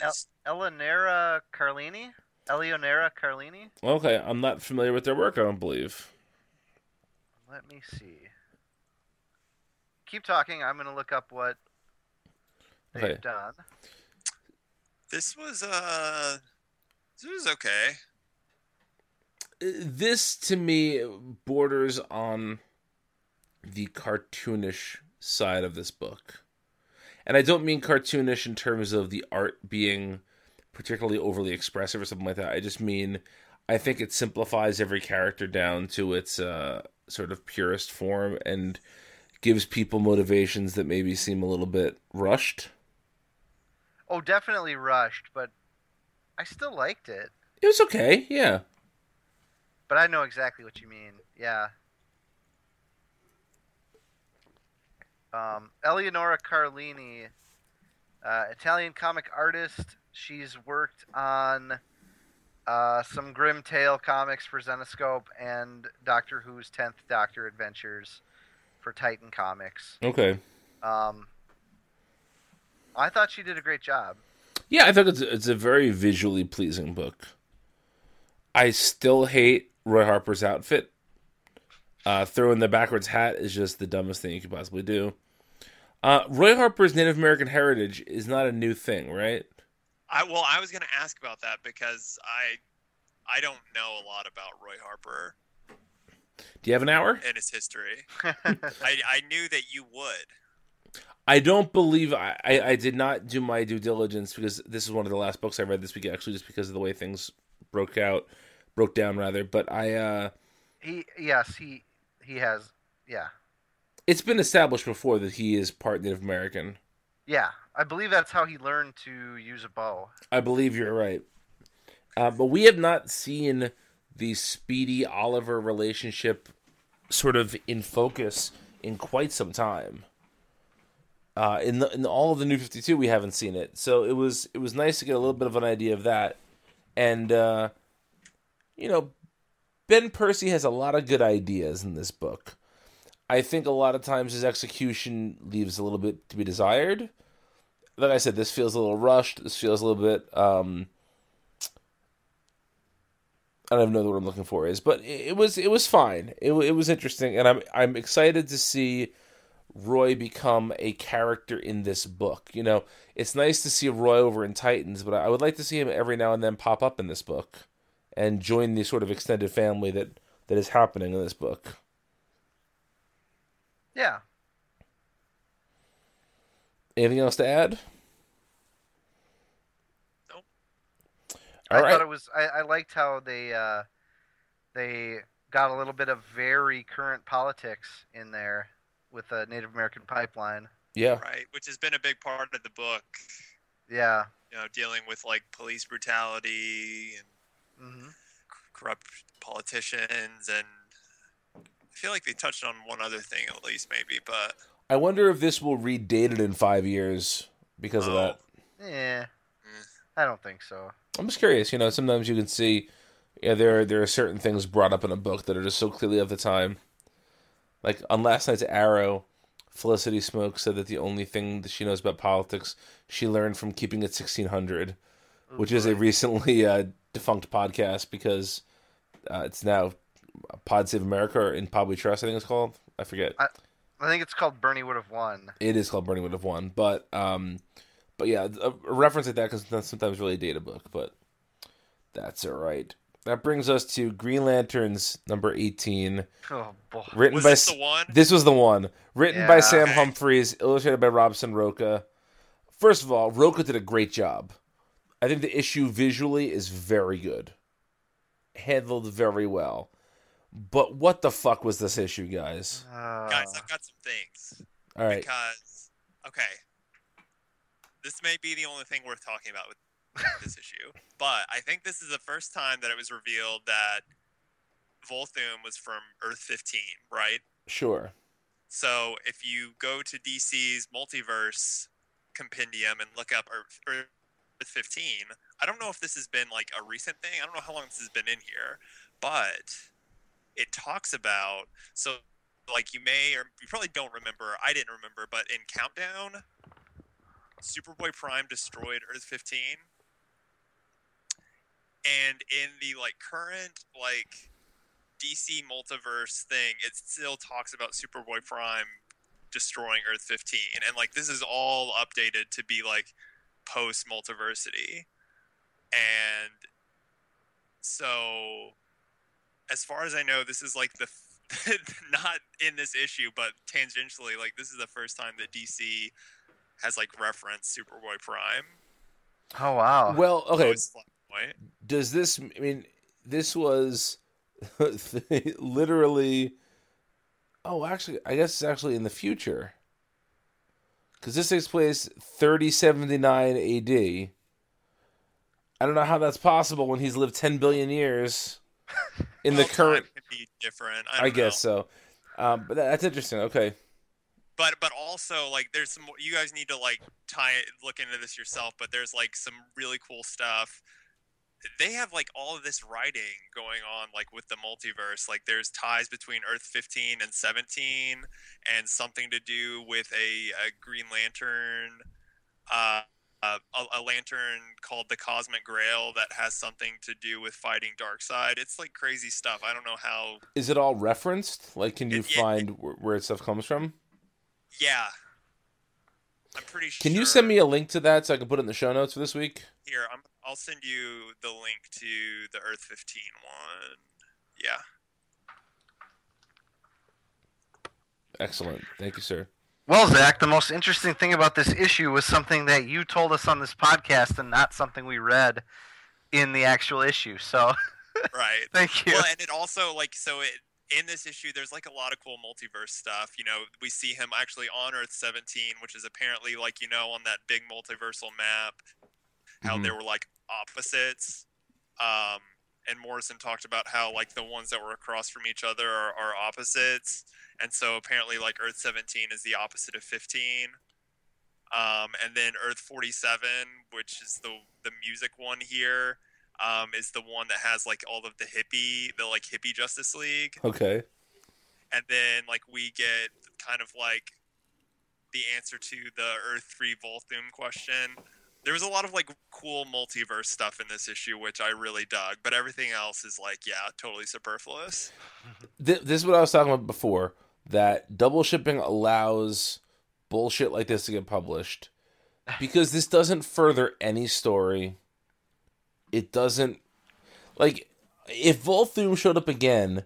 Was Eleonora Carlini? Eleonora Carlini? okay, I'm not familiar with their work, I don't believe. Let me see. Keep talking. I'm going to look up what they've Okay. done. this was uh this was okay. This to me borders on the cartoonish side of this book. And I don't mean cartoonish in terms of the art being particularly overly expressive or something like that. I just mean I think it simplifies every character down to its uh, sort of purest form and gives people motivations that maybe seem a little bit rushed. Oh, definitely rushed, but I still liked it. It was okay, yeah. But I know exactly what you mean. Yeah. Um, Eleonora Carlini, uh, Italian comic artist. She's worked on uh, some Grimm Tale comics for Zenescope and Doctor Who's Tenth Doctor Adventures for Titan Comics. Okay. Um, I thought she did a great job. Yeah, I think it's it's a very visually pleasing book. I still hate Roy Harper's outfit. Uh, throwing the backwards hat is just the dumbest thing you could possibly do. Uh, Roy Harper's Native American heritage is not a new thing, right? I well, I was gonna ask about that because I I don't know a lot about Roy Harper Do you have an hour? and his history. (laughs) I I knew that you would. I don't believe I, I, I did not do my due diligence because this is one of the last books I read this week, actually, just because of the way things broke out, broke down rather. But I, uh, he yes he he has yeah it's been established before that he is part Native American. yeah I believe that's how he learned to use a bow. I believe you're right. Uh, but we have not seen the Speedy Oliver relationship sort of in focus in quite some time. Uh, in the, in all of the New Fifty Two, we haven't seen it, so it was it was nice to get a little bit of an idea of that, and uh, you know, Ben Percy has a lot of good ideas in this book. I think a lot of times his execution leaves a little bit to be desired like I said, this feels a little rushed. This feels a little bit. Um, I don't know what I'm looking for is, but it, it was it was fine. It, it was interesting, and I'm I'm excited to see Roy become a character in this book. You know, it's nice to see Roy over in Titans, but I would like to see him every now and then pop up in this book and join the sort of extended family that that is happening in this book. Yeah, Anything else to add? Nope. All I right. thought it was. I, I liked how they uh, they got a little bit of very current politics in there with the Native American pipeline. Yeah. Right, which has been a big part of the book. Yeah. You know, dealing with like police brutality and hmm corrupt politicians, and I feel like they touched on one other thing at least, maybe. But I wonder if this will read dated in five years because of Oh. that. Yeah. I don't think so. I'm just curious. You know, sometimes you can see, yeah, there there are certain things brought up in a book that are just so clearly of the time. Like on last night's Arrow, Felicity Smoak said that the only thing that she knows about politics she learned from keeping it 1600, which is a recently uh, defunct podcast because uh, it's now Pod Save America or In Pod We Trust. I think it's called. I forget. I, I think it's called Bernie would have won. It is called Bernie would have won, but um, but yeah, a, reference like that because that's sometimes really date a book, but that's all right. That brings us to Green Lanterns number eighteen, Oh boy. written Was by this S- the one? This was the one written by Sam Okay. Humphries, illustrated by Robson Rocha. First of all, Rocha did a great job. I think the issue visually is very good, handled very well. But what the fuck was this issue, guys? Uh, Guys, I've got some things. All right, Because, okay, this may be the only thing worth talking about with this issue, but I think this is the first time that it was revealed that Volthoom was from Earth 15, right? sure. So if you go to DC's multiverse compendium and look up Earth, Earth 15, I don't know if this has been like a recent thing. I don't know how long this has been in here, but it talks about so like you may or you probably don't remember. I didn't remember, but in Countdown, Superboy Prime destroyed Earth 15. And in the like current like DC multiverse thing, it still talks about Superboy Prime destroying Earth 15. And like this is all updated to be like post multiversity. And so as far as I know, this is like the (laughs) not in this issue, but tangentially, like this is the first time that DC has like referenced Superboy Prime. Oh wow. Well, okay. Post Flashpoint. Does this I mean this was (laughs) literally oh actually I guess it's actually in the future. Because this takes place 3079 AD I don't know how that's possible when he's lived 10 billion years in the current different. I, I, guess so. Um, but that, that's interesting. Okay. But but also like there's some you guys need to like tie it look into this yourself but there's like some really cool stuff they have like all of this writing going on like with the multiverse like there's ties between earth 15 and 17 and something to do with a, a green lantern uh a, a lantern called the Cosmic Grail that has something to do with fighting Darkseid It's like crazy stuff. I don't know how. is it all referenced like can you It- find where, where stuff comes from Yeah, I'm pretty sure. can you send me a link to that so I can put it in the show notes for this week Here, I'm, I'll send you the link to the Earth 15 one. Yeah. excellent thank you sir Well, Zach, the most interesting thing about this issue was something that you told us on this podcast and not something we read in the actual issue. So (laughs) Right. thank you. well, and it also like so it in this issue there's like a lot of cool multiverse stuff. You know, we see him actually on Earth 17, which is apparently like you know on that big multiversal map how Mhm. there were like opposites. Um and Morrison talked about how like the ones that were across from each other are, are opposites, and so apparently like Earth 17 is the opposite of 15. Um, and then Earth 47, which is the the music one here, um, is the one that has like all of the hippie, the like hippie Justice League, okay and then like we get kind of like the answer to the Earth 3 Volthoom question. There was a lot of like cool multiverse stuff in this issue, which I really dug, but everything else is like, yeah, totally superfluous. Th- this is what I was talking about before. That double shipping allows bullshit like this to get published because this doesn't further any story. It doesn't like if Volthoom showed up again,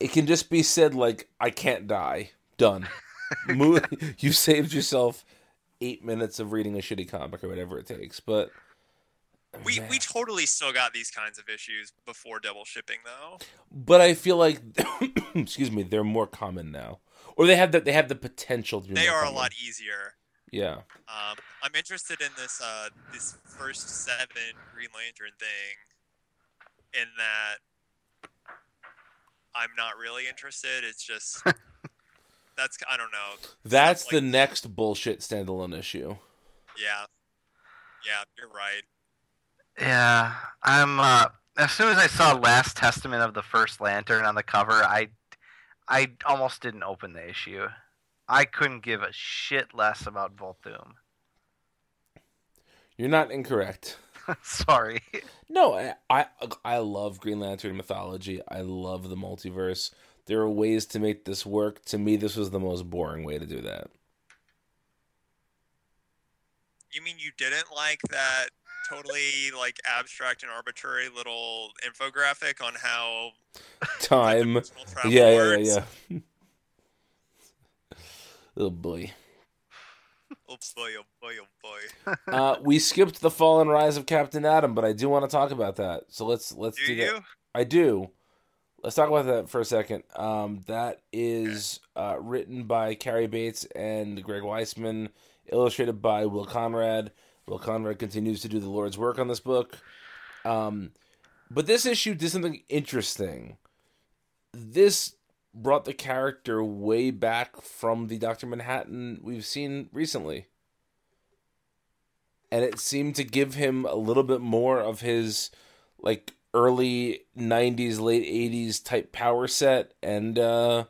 it can just be said like I can't die. Done. (laughs) Mo- you saved yourself eight minutes of reading a shitty comic or whatever it takes. But We man. we totally still got these kinds of issues before double shipping though. but I feel like (coughs) excuse me, they're more common now, or they have the they have the potential to be. They more are a lot easier. Yeah. Um, I'm interested in this uh, this first seven Green Lantern thing, in that I'm not really interested. It's just (laughs) that's I don't know. That's Stuff the next bullshit standalone issue. Yeah, yeah, you're right. Yeah, I'm. Uh, as soon as I saw Last Testament of the First Lantern on the cover, I, I almost didn't open the issue. I couldn't give a shit less about Volthoom. You're not incorrect. (laughs) Sorry. No, I, I I love Green Lantern mythology. I love the multiverse. There are ways to make this work. To me, this was the most boring way to do that. You mean you didn't like that totally like abstract and arbitrary little infographic on how (laughs) Time. Yeah, yeah, yeah, yeah. (laughs) oh boy. Oh boy, oh boy, oh boy. (laughs) Uh, we skipped the fall and rise of Captain Atom but I do want to talk about that. So let's let's Do do, that. I do. Let's talk about that for a second. Um, that is uh, written by Cary Bates and Greg Weisman, illustrated by Will Conrad. Will Conrad continues to do the Lord's work on this book. Um, but this issue did something interesting. This brought the character way back from the Doctor Manhattan we've seen recently. And it seemed to give him a little bit more of his like early 90s late 80s type power set and uh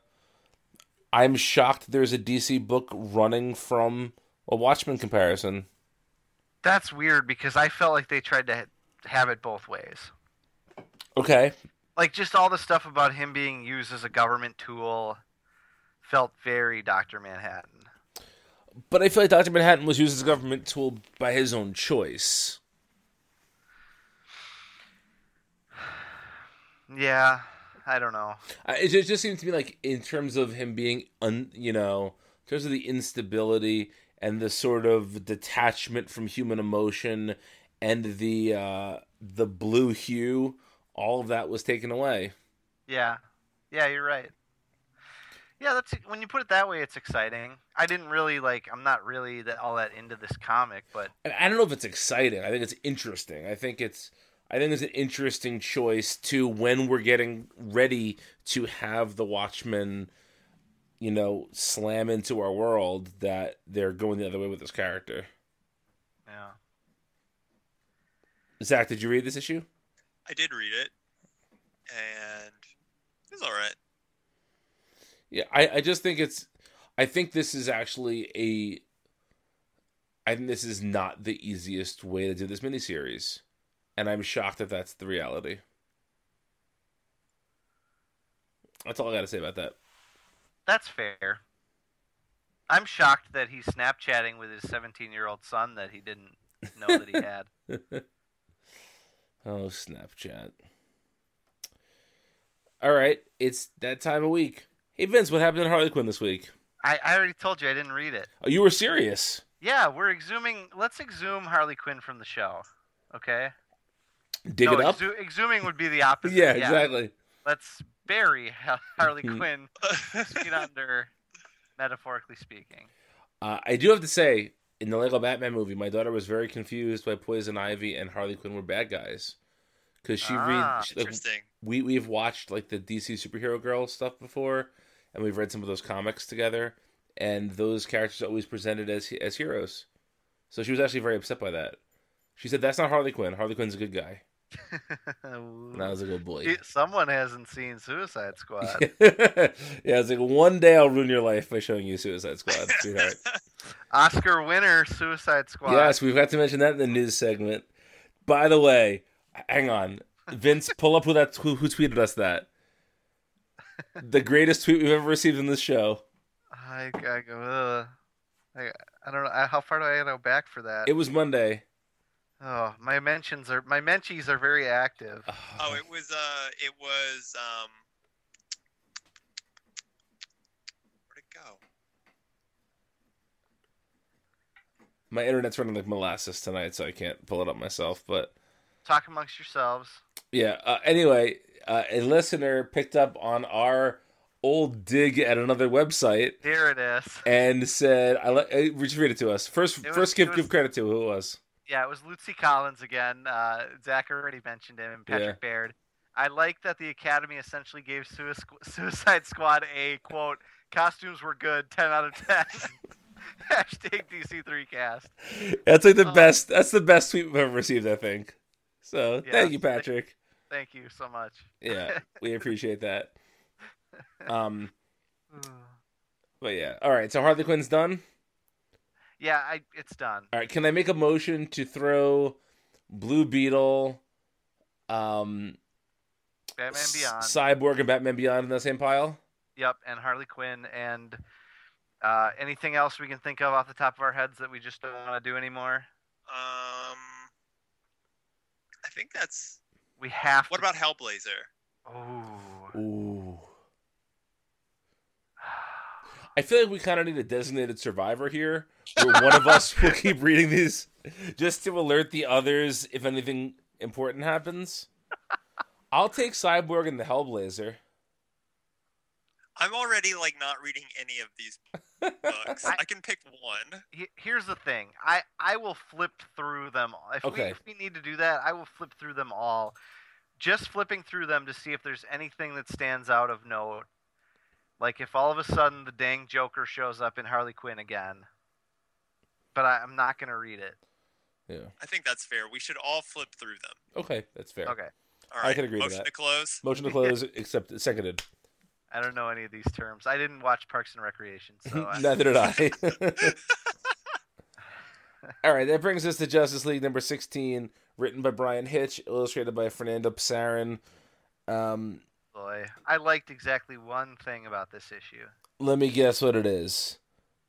i'm shocked there's a dc book running from a watchmen comparison That's weird because I felt like they tried to have it both ways. okay Like just all the stuff about him being used as a government tool felt very Doctor Manhattan. but i feel like dr manhattan was used as a government tool by his own choice Yeah, I don't know. I- it just, just seems to me like in terms of him being un you know in terms of the instability and the sort of detachment from human emotion and the uh the blue hue all of that was taken away Yeah, yeah, you're right. Yeah, that's when you put it that way, it's exciting. I didn't really like. I'm not really that all that into this comic, but I don't know if it's exciting. I think it's interesting. I think it's I think it's an interesting choice to when we're getting ready to have the Watchmen, you know, slam into our world that they're going the other way with this character. yeah. Zach, did you read this issue? I did read it, and it's all right. Yeah, I, I just think it's I think this is actually a I think this is not the easiest way to do this miniseries. And I'm shocked that that's the reality. That's all I got to say about that. That's fair. I'm shocked that he's Snapchatting with his 17 year old son that he didn't know that he (laughs) had. Oh, Snapchat. All right, it's that time of week. Hey Vince, what happened in Harley Quinn this week? I, I already told you I didn't read it. Oh, you were serious. Yeah, we're exhuming. Let's exhume Harley Quinn from the show. Okay? Dig no, it up. exhu- exhuming would be the (laughs) opposite. yeah, exactly. Let's bury Harley Quinn feet (laughs) under, metaphorically speaking. Uh, I do have to say, in the Lego Batman movie, my daughter was very confused by Poison Ivy and Harley Quinn were bad guys because she Ah, read she- like, Interesting. we we've watched like the DC superhero girl stuff before, and we've read some of those comics together, and those characters are always presented as as heroes. So she was actually very upset by that. She said, "That's not Harley Quinn. Harley Quinn's a good guy." And I was like, "Oh boy." Someone hasn't seen Suicide (laughs) Squad. yeah, it's like one day I'll ruin your life by showing you Suicide Squad, (laughs) sweetheart. Oscar winner, Suicide Squad. Yes, we've got to mention that in the news segment. By the way, hang on, Vince, pull up who that who, who tweeted us that. The greatest tweet we've ever received in this show. I, I go. I, I don't know. How far do I go back for that? It was Monday. Oh, my mentions are my menchies are very active. Oh, it was uh, it was um, where'd it go? My internet's running like molasses tonight, so I can't pull it up myself. But Talk amongst yourselves. yeah. Uh, anyway, uh, a listener picked up on our old dig at another website Here it is. and said, "I let uh, just read it to us first. It was- first, give was- give credit to who it was." Yeah, it was Lucy Collins again. Uh, Zach already mentioned him, and Patrick Yeah. Baird. I like that the Academy essentially gave Sui- Suicide Squad a quote. Costumes were good, ten out of ten. (laughs) Hashtag DC3 cast. That's like the Oh. best. That's the best tweet we've ever received. I think. So Yeah. thank you, Patrick. Thank you so much. Yeah, we (laughs) appreciate that. (sighs) Um, (sighs) but yeah, all right. So Harley Quinn's done. Yeah, I it's done. All right, can I make a motion to throw Blue Beetle, um, Batman S- Beyond. Cyborg, and Batman Beyond in the same pile? Yep, and Harley Quinn and uh, anything else we can think of off the top of our heads that we just don't want to do anymore. Um, I think that's. We have. What to... about Hellblazer? Oh. I feel like we kind of need a designated survivor here, where one of us will (laughs) keep reading these just to alert the others if anything important happens. I'll take Cyborg and the Hellblazer. I'm already like not reading any of these books. (laughs) I can pick one. Here's the thing. I I will flip through them. If we Okay. if we need to do that, I will flip through them all. Just flipping through them to see if there's anything that stands out of note. Like if all of a sudden the dang Joker shows up in Harley Quinn again. But I, I'm not gonna read it. Yeah. I think that's fair. We should all flip through them. Okay, that's fair. Okay. All I can agree to Motion that. to close. Motion to (laughs) close, except seconded. I don't know any of these terms. I didn't watch Parks and Recreation, so (laughs) I, Neither did I. (laughs) All right, that brings us to Justice League number 16, written by Bryan Hitch, illustrated by Fernando Pasarin. Um, boy, I liked exactly one thing about this issue. let me guess what it is.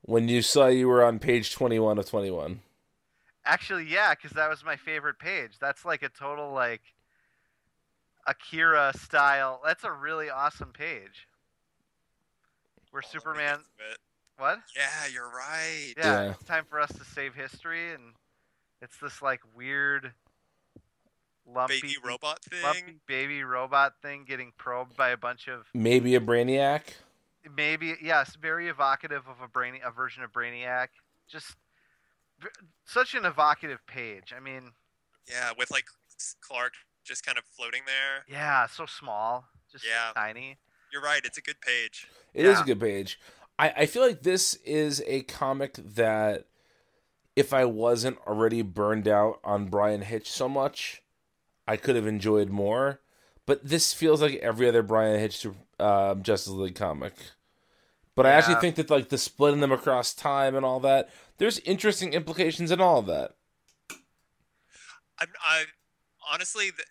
When you saw you were on page 21 of 21. Actually, yeah, because that was my favorite page. That's like a total like Akira style. That's a really awesome page. Where Oh, Superman. get to it. What? Yeah, you're right. Yeah, Yeah. it's time for us to save history, and it's this like weird, lumpy, Baby robot thing. lumpy baby robot thing getting probed by a bunch of Maybe a Brainiac? maybe yes, very evocative of a brainy a version of Brainiac. Just such an evocative page. I mean, Yeah, with like Clark just kind of floating there. yeah, so small, just so Yeah. tiny. You're right. It's a good page. It is Yeah. a good page. I, I feel like this is a comic that if I wasn't already burned out on Bryan Hitch so much, I could have enjoyed more. But this feels like every other Bryan Hitch um, Justice League comic. But I actually think that like the splitting them across time and all that, there's interesting implications in all of that. I, I honestly, the,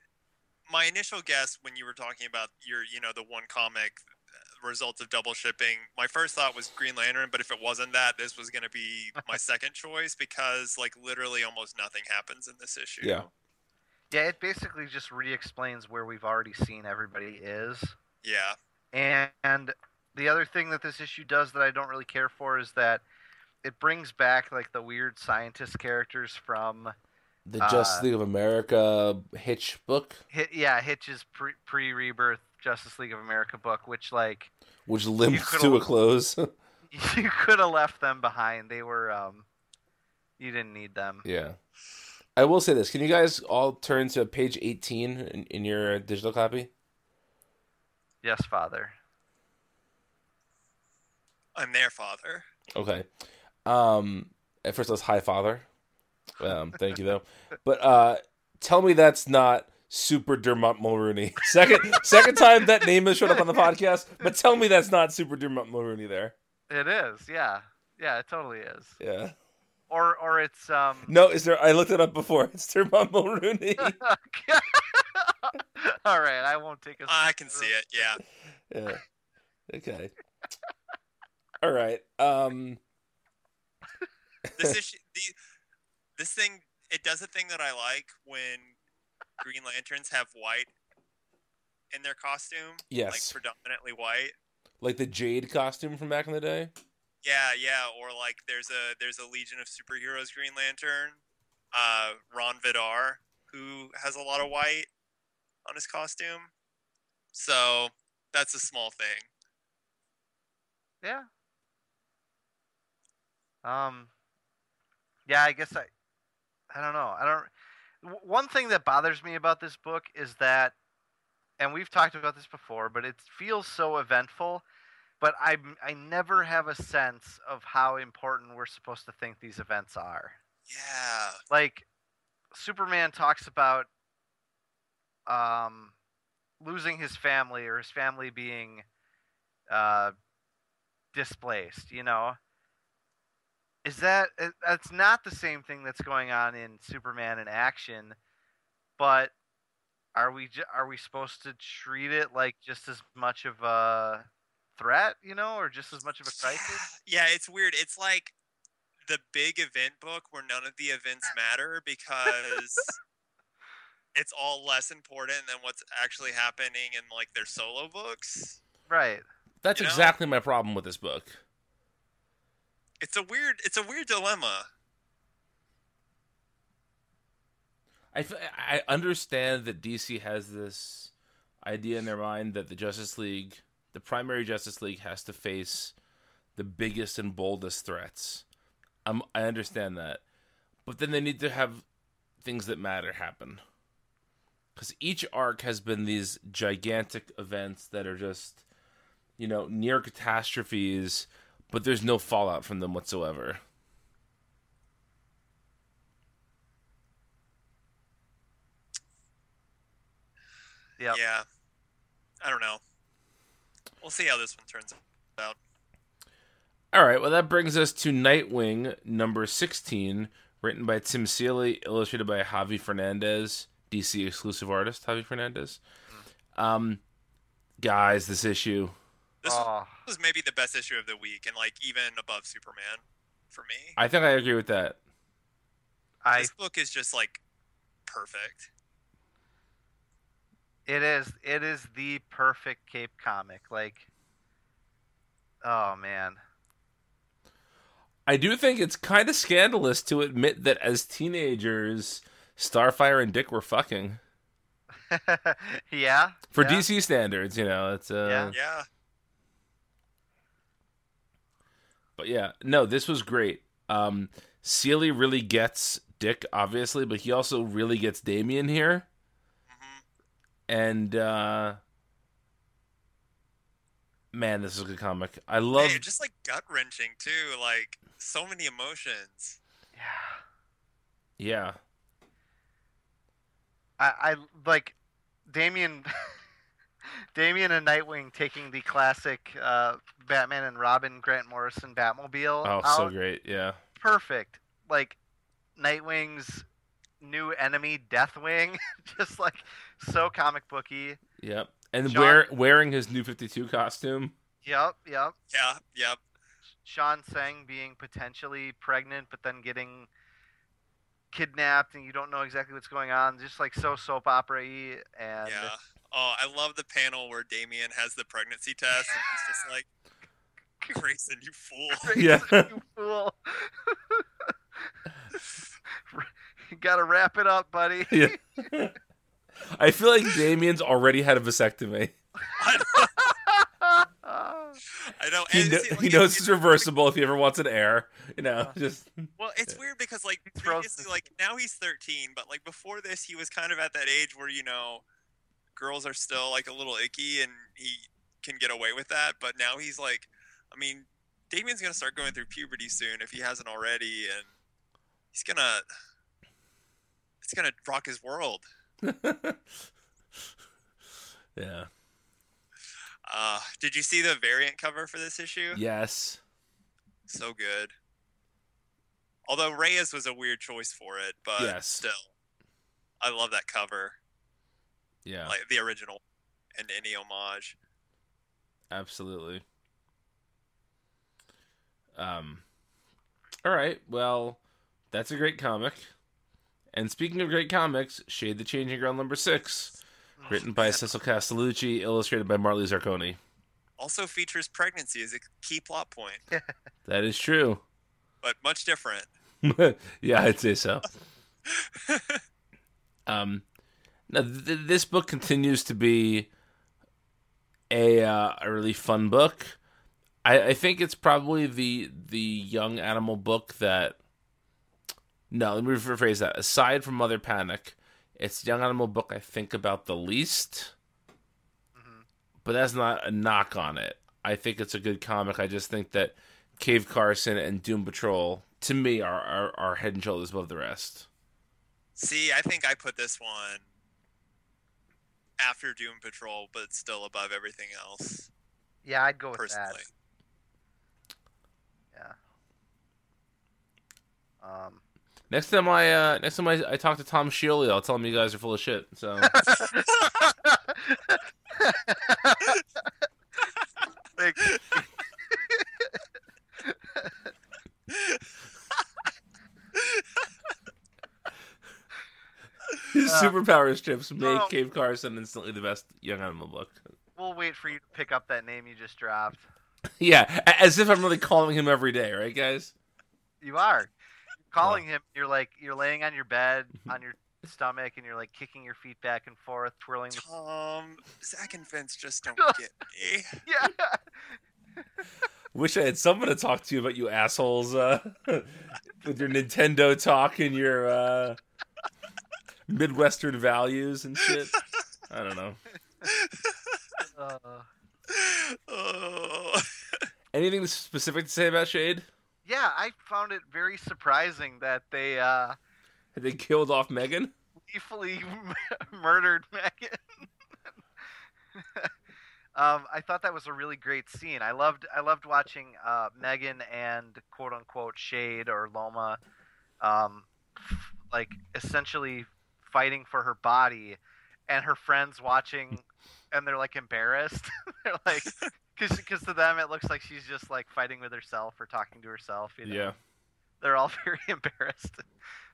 my initial guess when you were talking about your, you know, the one comic uh, results of double shipping, my first thought was Green Lantern. But if it wasn't that, this was going to be my (laughs) second choice because, like, literally almost nothing happens in this issue. Yeah. Yeah, it basically just re-explains where we've already seen everybody is. Yeah. And, and the other thing that this issue does that I don't really care for is that it brings back like the weird scientist characters from The Uh, Justice League of America Hitch book, Hit, yeah, Hitch's pre pre rebirth Justice League of America book, which like which limps to a close. (laughs) you could have left them behind. They were um you didn't need them. Yeah. I will say this. Can you guys all turn to page 18 in, in your digital copy? Yes, father. I'm their father. Okay. Um at first it was hi father. Um thank you though. But uh tell me that's not Super Dermot Mulrooney. (laughs) Second second time that name has showed up on the podcast, but tell me that's not Super Dermot Mulrooney there. It is, yeah. Yeah, it totally is. Yeah. Or or it's um No, is there I looked it up before. (laughs) It's Dermot Mulrooney. (laughs) (laughs) All right, I won't take a I can see it. Yeah. yeah. Okay. All right. Um This issue, the, this thing, it does a thing that I like when Green Lanterns have white in their costume. Yes. Like predominantly white. like the Jade costume from back in the day. Yeah, yeah, or like there's a there's a Legion of Superheroes Green Lantern, uh, Rond Vidar, who has a lot of white on his costume. So that's a small thing. Yeah. Um. Yeah, I guess I. I don't know. I don't. One thing that bothers me about this book is that, and we've talked about this before, but it feels so eventful. But I I never have a sense of how important we're supposed to think these events are. Yeah. Like, Superman talks about um, losing his family or his family being uh, displaced. You know, is that that's not the same thing that's going on in Superman in action, but are we are we supposed to treat it like just as much of a threat, you know, or just as much of a crisis? Yeah, it's weird. It's like the big event book where none of the events matter because (laughs) it's all less important than what's actually happening in like their solo books. Right. That's You know? exactly my problem with this book. It's a weird it's a weird dilemma. I, f- I understand that DC has this idea in their mind that the Justice League, the primary Justice League, has to face the biggest and boldest threats. Um, I understand that, but then they need to have things that matter happen. Because each arc has been these gigantic events that are just, you know, near catastrophes, but there's no fallout from them whatsoever. Yep. Yeah. I don't know. We'll see how this one turns out. All right, well, that brings us to Nightwing number 16, written by Tim Seeley, illustrated by Javi Fernandez, DC exclusive artist Javi Fernandez. Um, guys, this issue, This Oh, was maybe the best issue of the week and like even above Superman for me. I think I agree with that. I This book is just like perfect. It is it is the perfect Cape comic. Like, oh man, I do think it's kind of scandalous to admit that as teenagers, Starfire and Dick were fucking. (laughs) yeah. For yeah. DC standards, you know, it's uh Yeah. Yeah. But yeah, no, this was great. Um Seeley really gets Dick, obviously, but he also really gets Damian here. And uh man this is a good comic i love Man, just like gut wrenching too. Like so many emotions. Yeah. yeah I, I like Damian (laughs) Damian and Nightwing taking the classic uh, Batman and Robin Grant Morrison Batmobile oh out. so great yeah Perfect. Like Nightwing's new enemy Deathwing (laughs) just like so comic booky. yep and John- wear, wearing his new 52 costume Yep, yep. Yeah. Yep. Shawn Tsang being potentially pregnant but then getting kidnapped and you don't know exactly what's going on. Just like so soap opera y and Yeah. Oh, I love the panel where Damian has the pregnancy test and he's just like, Grayson, you fool. (laughs) Yeah. you fool. (laughs) you gotta wrap it up, buddy. yeah (laughs) (laughs) i feel like damian's already had a vasectomy (laughs) I know. he, and kno- see, like, he knows it's it's reversible if he ever wants an heir you know just Well, it's weird because like previously, like now he's 13, but like before this, he was kind of at that age where you know, girls are still like a little icky, and he can get away with that. But now he's like, I mean, Damian's gonna start going through puberty soon if he hasn't already, and he's gonna, it's gonna rock his world. (laughs) yeah Uh, did you see the variant cover for this issue? yes So good. Although Reyes was a weird choice for it, but Yes. still, I love that cover. yeah like the original and any homage. Absolutely. Um All right. Well, that's a great comic. And speaking of great comics, Shade the Changing Girl number 6, written by Cecil Castellucci, illustrated by Marley Zarcone. Also features pregnancy as a key plot point, That is true. but much different. (laughs) yeah, I'd say so. (laughs) Um now th- this book continues to be a uh, a really fun book. I, I think it's probably the the young animal book that. No, let me rephrase that. Aside from Mother Panic, it's the young animal book I think about the least. Mhm. But that's not a knock on it. I think it's a good comic. I just think that Cave Carson and Doom Patrol, to me, are are, are head and shoulders above the rest. See, I think I put this one after Doom Patrol, but still above everything else. Yeah, I'd go with Personally, that. Yeah. Um. Next time I uh, next time I, I talk to Tom Scioli, I'll tell him you guys are full of shit. So (laughs) Like, his Uh, superpowers chips make no. Cave Carson instantly the best young animal book. we'll wait for you to pick up that name you just dropped. (laughs) yeah, as if I'm really calling him every day, right, guys? You are calling him. You're like you're laying on your bed on your stomach, and you're like kicking your feet back and forth, twirling. The... Tom, Zach and Vince just don't (laughs) get me. Yeah. Wish I had someone to talk to you about you assholes uh, (laughs) with your Nintendo talk and your uh, Midwestern values and shit. I don't know. (laughs) Uh, oh. Anything specific to say about Shade? Yeah, I found it very surprising that they uh, they killed off Megan? gleefully (laughs) murdered Megan. (laughs) um, I thought that was a really great scene. I loved I loved watching uh, Megan and quote unquote Shade or Loma, um, f- like essentially fighting for her body, and her friends watching, and they're like embarrassed. (laughs) they're like. Because to them it looks like she's just like fighting with herself or talking to herself. You know? Yeah. they're all (laughs) very embarrassed.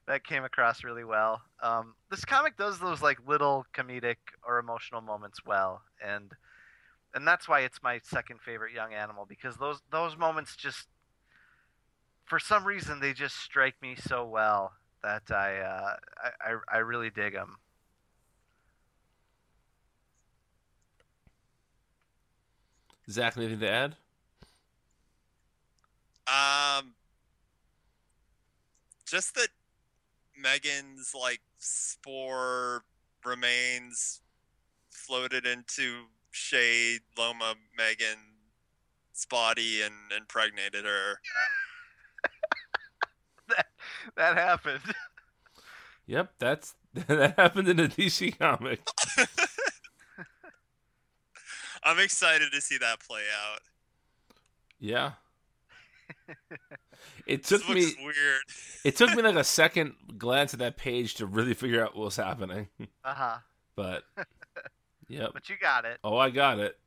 that came across really well. Um, this comic does those like little comedic or emotional moments well, and and that's why it's my second favorite young animal because those those moments just for some reason they just strike me so well that I uh, I, I I really dig them. Zach, anything to add? Um, just that Megan's like spore remains floated into Shade Loma Megan's body and impregnated her. (laughs) that that happened. Yep, that's (laughs) that happened in a DC comic. (laughs) I'm excited to see that play out. Yeah. (laughs) It took This me weird. (laughs) it took me like a second glance at that page to really figure out what was happening. Uh huh. But (laughs) yep. But you got it. Oh, I got it.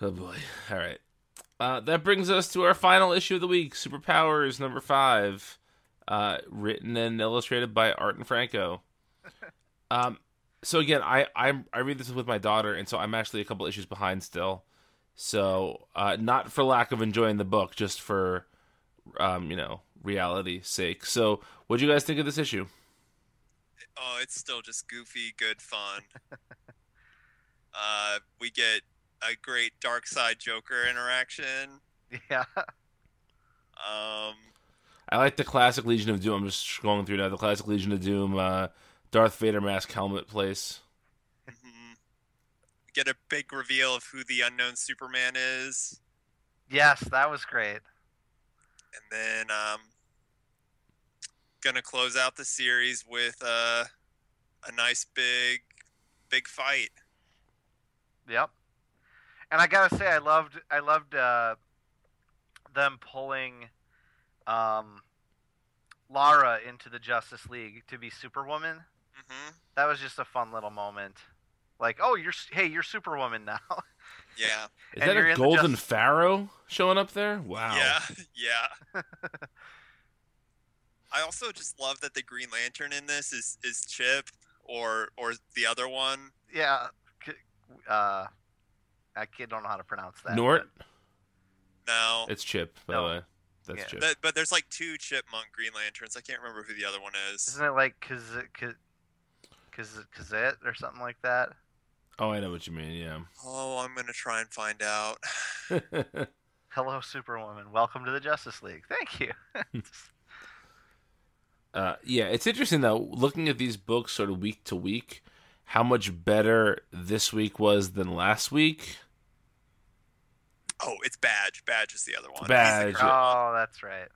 Oh boy. All right. Uh, that brings us to our final issue of the week, Superpowers number five, uh, written and illustrated by Art and Franco. (laughs) Um, so again, I I I read this with my daughter, and so I'm actually a couple issues behind still. So uh, not for lack of enjoying the book, just for um, you know reality sake. So what do you guys think of this issue? Oh, it's still just goofy, good fun. (laughs) uh, we get a great Darkseid Joker interaction. (laughs) yeah. Um, I like the classic Legion of Doom. I'm just scrolling through now. The classic Legion of Doom, uh, Darth Vader mask helmet place. mhm. Get a big reveal of who the unknown Superman is, Yes, that was great. and then um, gonna close out the series with uh, a nice big, big fight. Yep. And I gotta say, I loved, I loved uh, them pulling um, Lara into the Justice League to be Superwoman. hmm That was just a fun little moment. Like, oh, you're hey, you're Superwoman now. (laughs) Yeah, Is And that you're a golden Justice- pharaoh showing up there? Wow. yeah, (laughs) yeah. (laughs) I also just love that the Green Lantern in this is is Chip or or the other one. yeah. Uh, I kid don't know how to pronounce that. Nort? No, It's Chip, by No. the way. That's Yeah. Chip. but, but there's like two Chipmunk Green Lanterns. I can't remember who the other one is. Isn't it like Kaz Kaz Kaz Kazet or something like that? Oh, I know what you mean. Yeah. Oh, I'm gonna try and find out. (laughs) Hello, Superwoman. Welcome to the Justice League. Thank you. (laughs) (laughs) uh, yeah, it's interesting though. Looking at these books sort of week to week, how much better this week was than last week. Oh, it's Badge. Badge is the other one. Badge. green oh, that's right.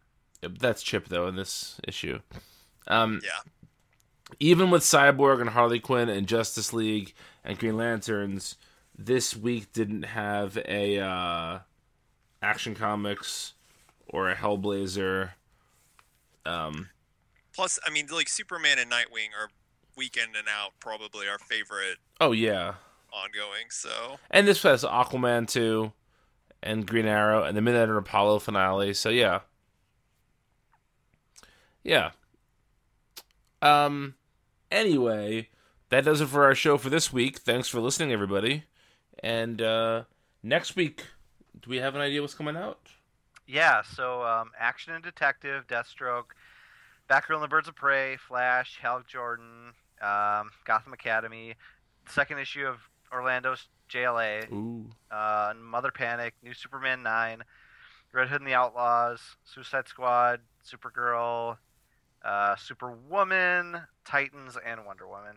That's Chip though in this issue. Um, Yeah. even with Cyborg and Harley Quinn and Justice League and Green Lanterns, this week didn't have a uh, Action Comics or a Hellblazer. Um, Plus, I mean, like Superman and Nightwing are weekend and out probably our favorite oh yeah, ongoing. So and this has Aquaman too, and Green Arrow and the Midnighter and Apollo finale. So yeah, yeah. Um. Anyway, that does it for our show for this week. Thanks for listening, everybody. And uh, next week, do we have an idea what's coming out? Yeah, so um, Action and Detective, Deathstroke, Batgirl and the Birds of Prey, Flash, Hal Jordan, um, Gotham Academy, second issue of Orlando's JLA, Ooh. uh, Mother Panic, New Superman 9, Red Hood and the Outlaws, Suicide Squad, Supergirl, uh, Superwoman, Titans, and Wonder Woman.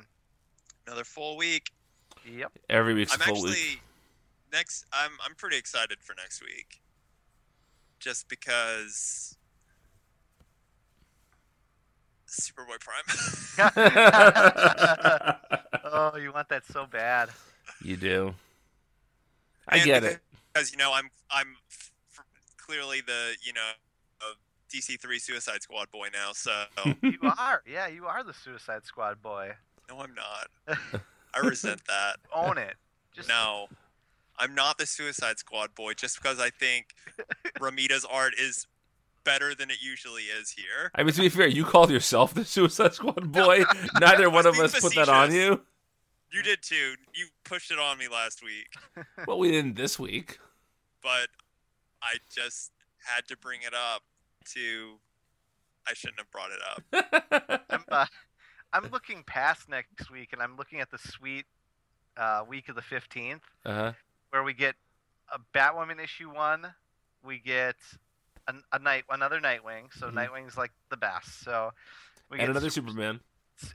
another full week. Yep. Every week's a I'm full actually week. next. I'm I'm pretty excited for next week, just because Superboy Prime. (laughs) (laughs) oh, you want that so bad. You do. I And get it. because you know I'm I'm f- f- clearly the you know uh, DC three Suicide Squad boy now. So (laughs) You are. Yeah, you are the Suicide Squad boy. no, I'm not. (laughs) I resent that. Own it. Just No, I'm not the Suicide Squad boy just because I think (laughs) Romita's art is better than it usually is here. I mean, to be fair, you called yourself the Suicide Squad boy. Neither one of being us put that on you. You did too. You pushed it on me last week, (laughs) Well, we didn't this week. but I just had to bring it up to. I shouldn't have brought it up. (laughs) I'm, uh, I'm looking past next week, and I'm looking at the sweet uh, week of the 15th, Uh-huh. where we get a Batwoman issue one, we get a, a night another Nightwing. So Mhm. Nightwing's like the best. So we And get another Super- Superman.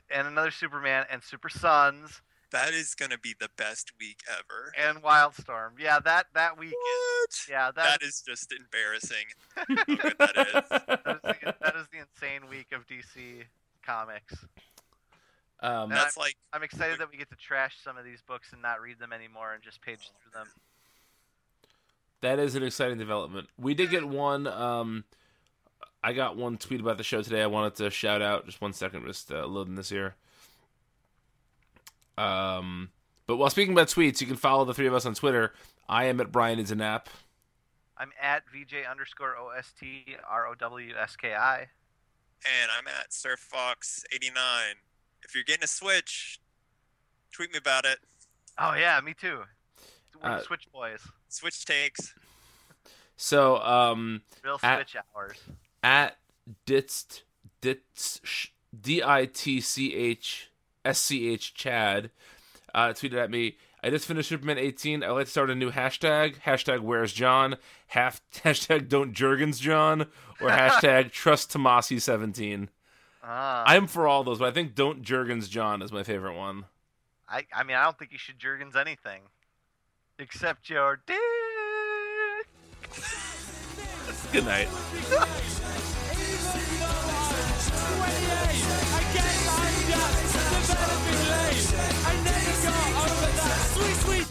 and another Superman and Super Sons That is gonna be the best week ever. and Wildstorm. Yeah, that that week. What? Yeah, that that is just embarrassing. That is. (laughs) that is, the, that is the insane week of DC Comics. Um, No, That's like I'm excited that we get to trash some of these books and not read them anymore and just page through them. that is an exciting development. We did get one. Um, I got one tweet about the show today. I wanted to shout out. Just one second, just uh, loading this here. Um, but while speaking about tweets, you can follow the three of us on Twitter. I am at Brian is an app. I'm at VJ underscore OST R O W S K I. and I'm at SurfFox89. If you're getting a Switch, tweet me about it. Oh yeah, me too. We're Uh, Switch boys. Switch takes. So um, Real at- Switch hours. at ditst ditch d i t c h s c h Chad uh, tweeted at me. I just finished Superman 18. I'd like to start a new hashtag. Hashtag Where's John? Half, (laughs) hashtag Don't Jurgens John or hashtag (laughs) Trust Tomasi 17. Ah, I'm for all those, but I think Don't Jurgens John is my favorite one. I I mean I don't think you should Jurgens anything, except your dick. Good night. 28 (laughs) I never got over that. Sweet, sweet